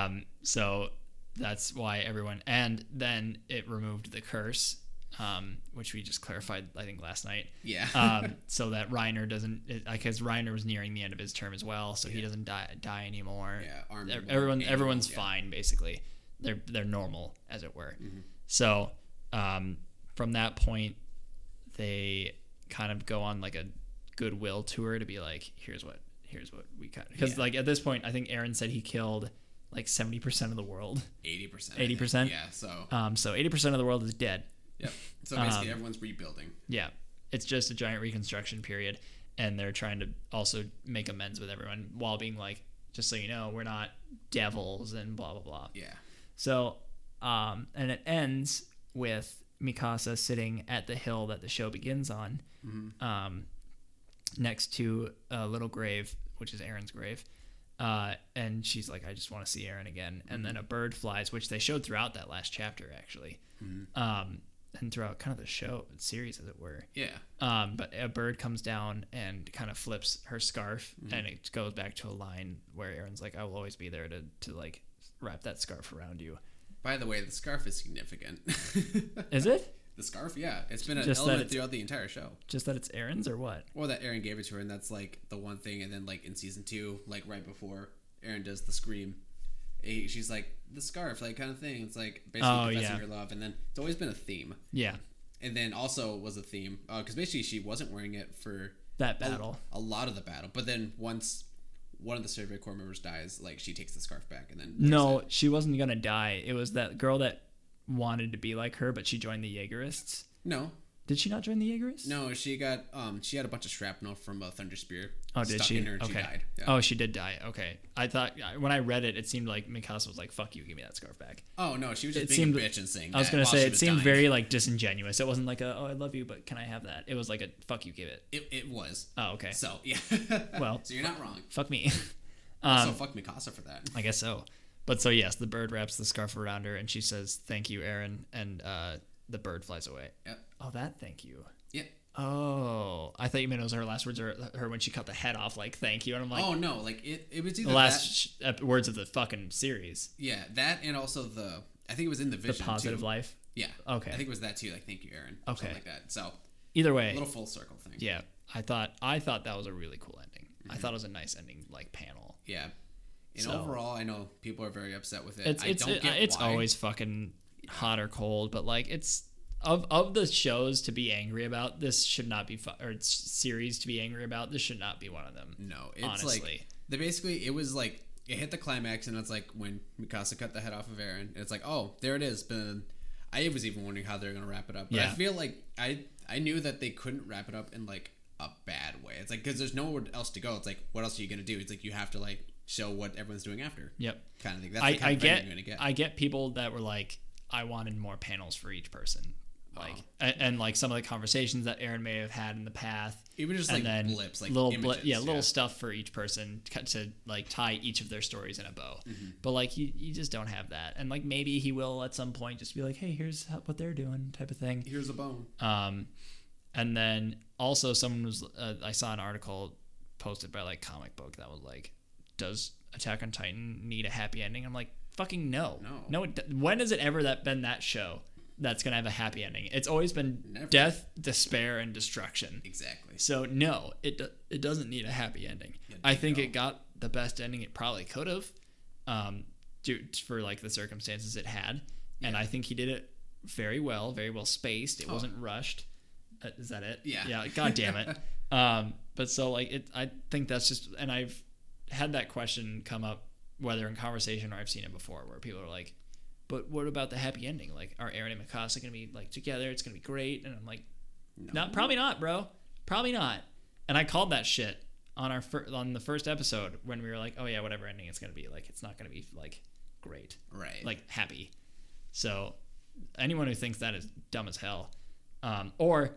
Um, so that's why everyone. And then it removed the curse, um, which we just clarified, I think, last night. yeah Um, so that Reiner doesn't, because Reiner was nearing the end of his term as well, so he doesn't die die anymore. Yeah, everyone everyone's yeah. fine basically. They're they're normal as it were. Mm-hmm. So um, from that point, they kind of go on like a goodwill tour to be like, here's what here's what we cut because Yeah. like at this point, I think Eren said he killed like seventy percent of the world. 80% 80%? yeah so Um, so eighty percent of the world is dead. yep so basically Um, everyone's rebuilding Yeah, it's just a giant reconstruction period, and they're trying to also make amends with everyone while being like, just so you know, we're not devils and blah blah blah. yeah So, um, and it ends with Mikasa sitting at the hill that the show begins on, um, next to a little grave, which is Eren's grave. Uh, and she's like, I just want to see Eren again. And then a bird flies, which they showed throughout that last chapter, actually. Um, and throughout kind of the show series, as it were. yeah Um, but a bird comes down and kind of flips her scarf, and it goes back to a line where Eren's like, "I will always be there to to like wrap that scarf around you." by the way the scarf is significant Is it the scarf yeah it's been an Just element throughout the entire show just that it's Eren's or what? Or that Eren gave it to her, and that's like the one thing. And then like in season two, like right before Eren does the scream, eh, she's like the scarf, like kind of thing. It's like basically Oh, confessing yeah. her love, and then it's always been a theme. Yeah, And then also was a theme because basically she wasn't wearing it for that battle. a, lot of the battle, but then once one of the Survey Corps members dies, like she takes the scarf back, and then No, it. she wasn't gonna die. It was that girl that wanted to be like her, but she joined the Jaegerists. no, Did she not join the Jaegerists? no, she got um she had a bunch of shrapnel from a thunder spear. Oh, did she? Her, okay. She. Yeah. Oh, she did die. Okay. I thought when I read it, it seemed like Mikasa was like, "Fuck you, give me that scarf back." Oh no, she was just It being seemed- a bitch and saying. I was gonna say it seemed dying. very like disingenuous. It wasn't like a "Oh, I love you, but can I have that?" It was like a "Fuck you, give it." It, it was. Oh, okay. So yeah. Well- so you're not wrong. Fuck me. Um, fuck Mikasa for that. I guess so. But so yes, the bird wraps the scarf around her, and she says, "Thank you, Eren," and uh, the bird flies away. Yep. Oh, that thank you. Yep. Oh, I thought you meant it was her last words or her when she cut the head off, like "Thank you," and I'm like, oh no, like it. It was either the last that, sh- words of the fucking series, yeah, that and also the. I think it was in the vision. the positive too. life. Yeah. Okay. I think it was that too. Like, thank you, Eren. Okay. Something like that. So Either a way, little full circle thing. yeah, I thought I thought that was a really cool ending. Mm-hmm. I thought it was a nice ending, like panel. Yeah. And So- overall, I know people are very upset with it. It's I it's don't get it- it's always fucking hot or cold, but like it's of of the shows to be angry about. This should not be fu- or series to be angry about. This should not be one of them. No, it's honestly. like they basically it was like it hit the climax and it's like when Mikasa cut the head off of Eren. And it's like, oh, there it is. But I was even wondering how they're gonna wrap it up. But I feel like I I knew that they couldn't wrap it up in like a bad way. It's like because there's nowhere else to go. It's like what else are you gonna do? It's like you have to like show what everyone's doing after. Yep. Kind of thing. That's I, I of get get. I get people that were like, I wanted more panels for each person. like Oh. and, and like some of the conversations that Eren may have had in the past. Even just like then blips, like little images, yeah, little stuff for each person to, to like tie each of their stories in a bow. Mm-hmm. But like you, you just don't have that, and like maybe he will at some point just be like, hey, here's what they're doing, type of thing. Here's a bone. Um, and then also someone was uh, I saw an article posted by like comic book that was like, does Attack on Titan need a happy ending? I'm like, fucking no, No. no. It, when has it ever that been that show that's gonna have a happy ending? It's always been Never. death, despair, and destruction. Exactly. So no, it it doesn't need a happy ending. Yeah, I think it got the best ending it probably could have, um, due for like the circumstances it had, and I think he did it very well, very well spaced. It Oh. wasn't rushed. Uh, is that it? Yeah. Yeah. God damn it. um, but so like it, I think that's just, and I've had that question come up whether in conversation or I've seen it before, where people are like, "But what about the happy ending? Like, are Eren and Mikasa gonna be like together? It's gonna be great." And I'm like, No. not probably not, bro. Probably not. And I called that shit on our fir- on the first episode when we were like, oh yeah, whatever ending it's gonna be, like it's not gonna be like great, Right. like happy. So anyone who thinks that is dumb as hell, um, or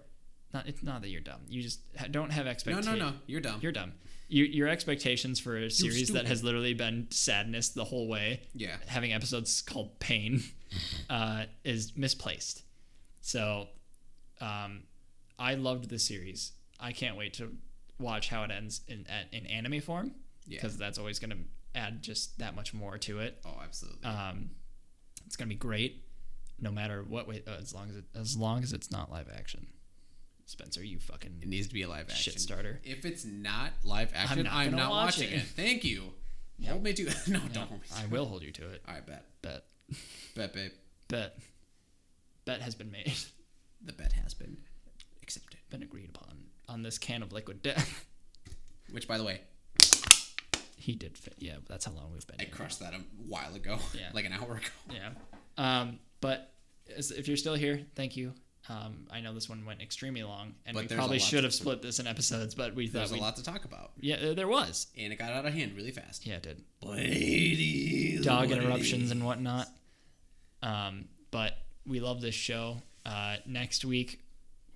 not. It's not that you're dumb. You just ha- don't have expectations. no, no, no. You're dumb. You're dumb. You, your expectations for a series that has literally been sadness the whole way yeah. having episodes called pain uh, is misplaced so um, i loved the series i can't wait to watch how it ends in, at- in anime form Yeah. because that's always going to add just that much more to it Oh, absolutely. um, it's going to be great no matter what way uh, as long as it as long as it's not live action spencer you fucking it needs to be a live action. shit starter If it's not live action, not I'm not, watch watching it. it. Thank you. Hold me to no, don't hold me to i will hold you to it All right, bet, bet bet, babe. bet bet has been made The bet has been accepted. been agreed upon on this can of liquid death. Which, by the way, he did fit. Yeah, that's how long we've been. I crushed that a while ago. Yeah. like an hour ago. Yeah. Um, but if you're still here, thank you. Um, I know this one went extremely long, and But we probably should have split this in episodes, but we thought There's a lot to talk about, Yeah, uh, there was. and it got out of hand really fast. Yeah, it did. Lady, Dog interruptions and whatnot. Um, but we love this show. Uh, next week,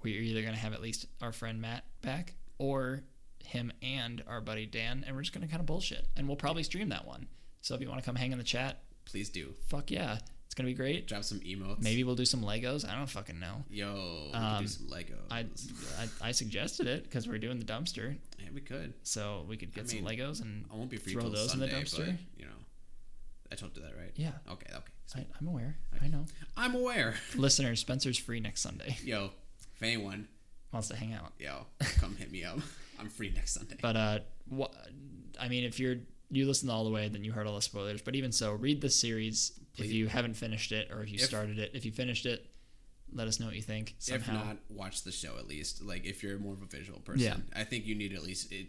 we're either gonna have at least our friend Matt back, or him and our buddy Dan, and we're just gonna kind of bullshit, and we'll probably stream that one. So if you want to come hang in the chat, Please do fuck yeah, gonna be great. drop some emotes. Maybe we'll do some Legos. I don't fucking know. Yo, Um, do some Legos. I I, I suggested it because we're doing the dumpster, yeah, we could. so we could get some mean, Legos and I won't be free throw those Sunday, in the dumpster. but you know, I told you that right. Yeah, Okay. Okay. I, I'm aware. I know. I'm aware. Listeners, Spencer's free next Sunday. Yo, if anyone, Wants to hang out. yo, come hit me up. I'm free next Sunday. But uh, what? I mean, if you're you listened all the way, then you heard all the spoilers. But even so, read the series if you haven't finished it, or if you If- started it. If you finished it, let us know what you think. if Somehow, not, watch the show at least. Like if you're more of a visual person, Yeah. I think you need to at least it,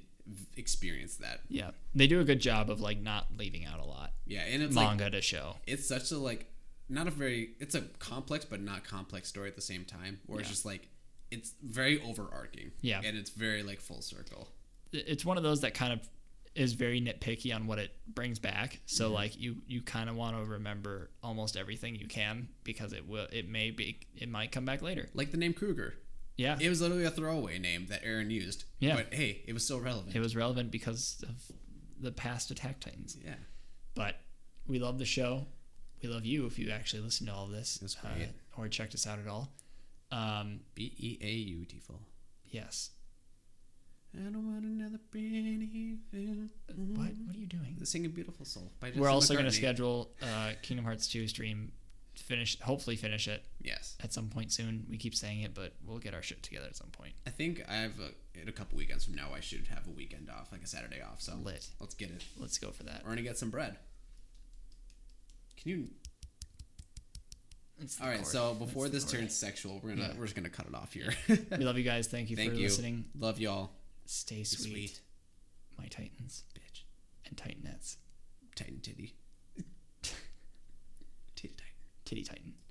experience that. yeah, they do a good job of like not leaving out a lot. Yeah, and it's like Manga to show. it's such a like not a very it's a complex but not complex story at the same time. Where it's just like it's very overarching. Yeah. and it's very like full circle. it's one of those that kind of is very nitpicky on what it brings back. So Mm-hmm. like you you kind of want to remember almost everything you can because it will it may be it might come back later. Like the name Kruger. Yeah, It was literally a throwaway name that Eren used. Yeah. But hey, it was still relevant. it was relevant because of the past Attack Titans. yeah. But we love the show. We love you if you actually listen to all of this uh, or checked us out at all. Um, B E A U T full. yes. I don't want another pretty film. What what are you doing? The Singing Beautiful Soul by We're also going to McCartney. schedule uh, Kingdom Hearts 2 stream. Finish, hopefully finish it Yes. at some point soon. We keep saying it, but we'll get our shit together at some point. I think I have a, in a couple weekends from now. I should have a weekend off, like a Saturday off. So Lit. let's get it. Let's go for that. We're gonna get some bread. Can you? It's the All right. cord. So before That's this the turns sexual, we're gonna Yeah. we're just gonna cut it off here. we love you guys. Thank you Thank for you. listening. Love y'all. Stay sweet, sweet. my Titans, bitch, and Titanettes. Titan titty. titty Titan. Titty Titan.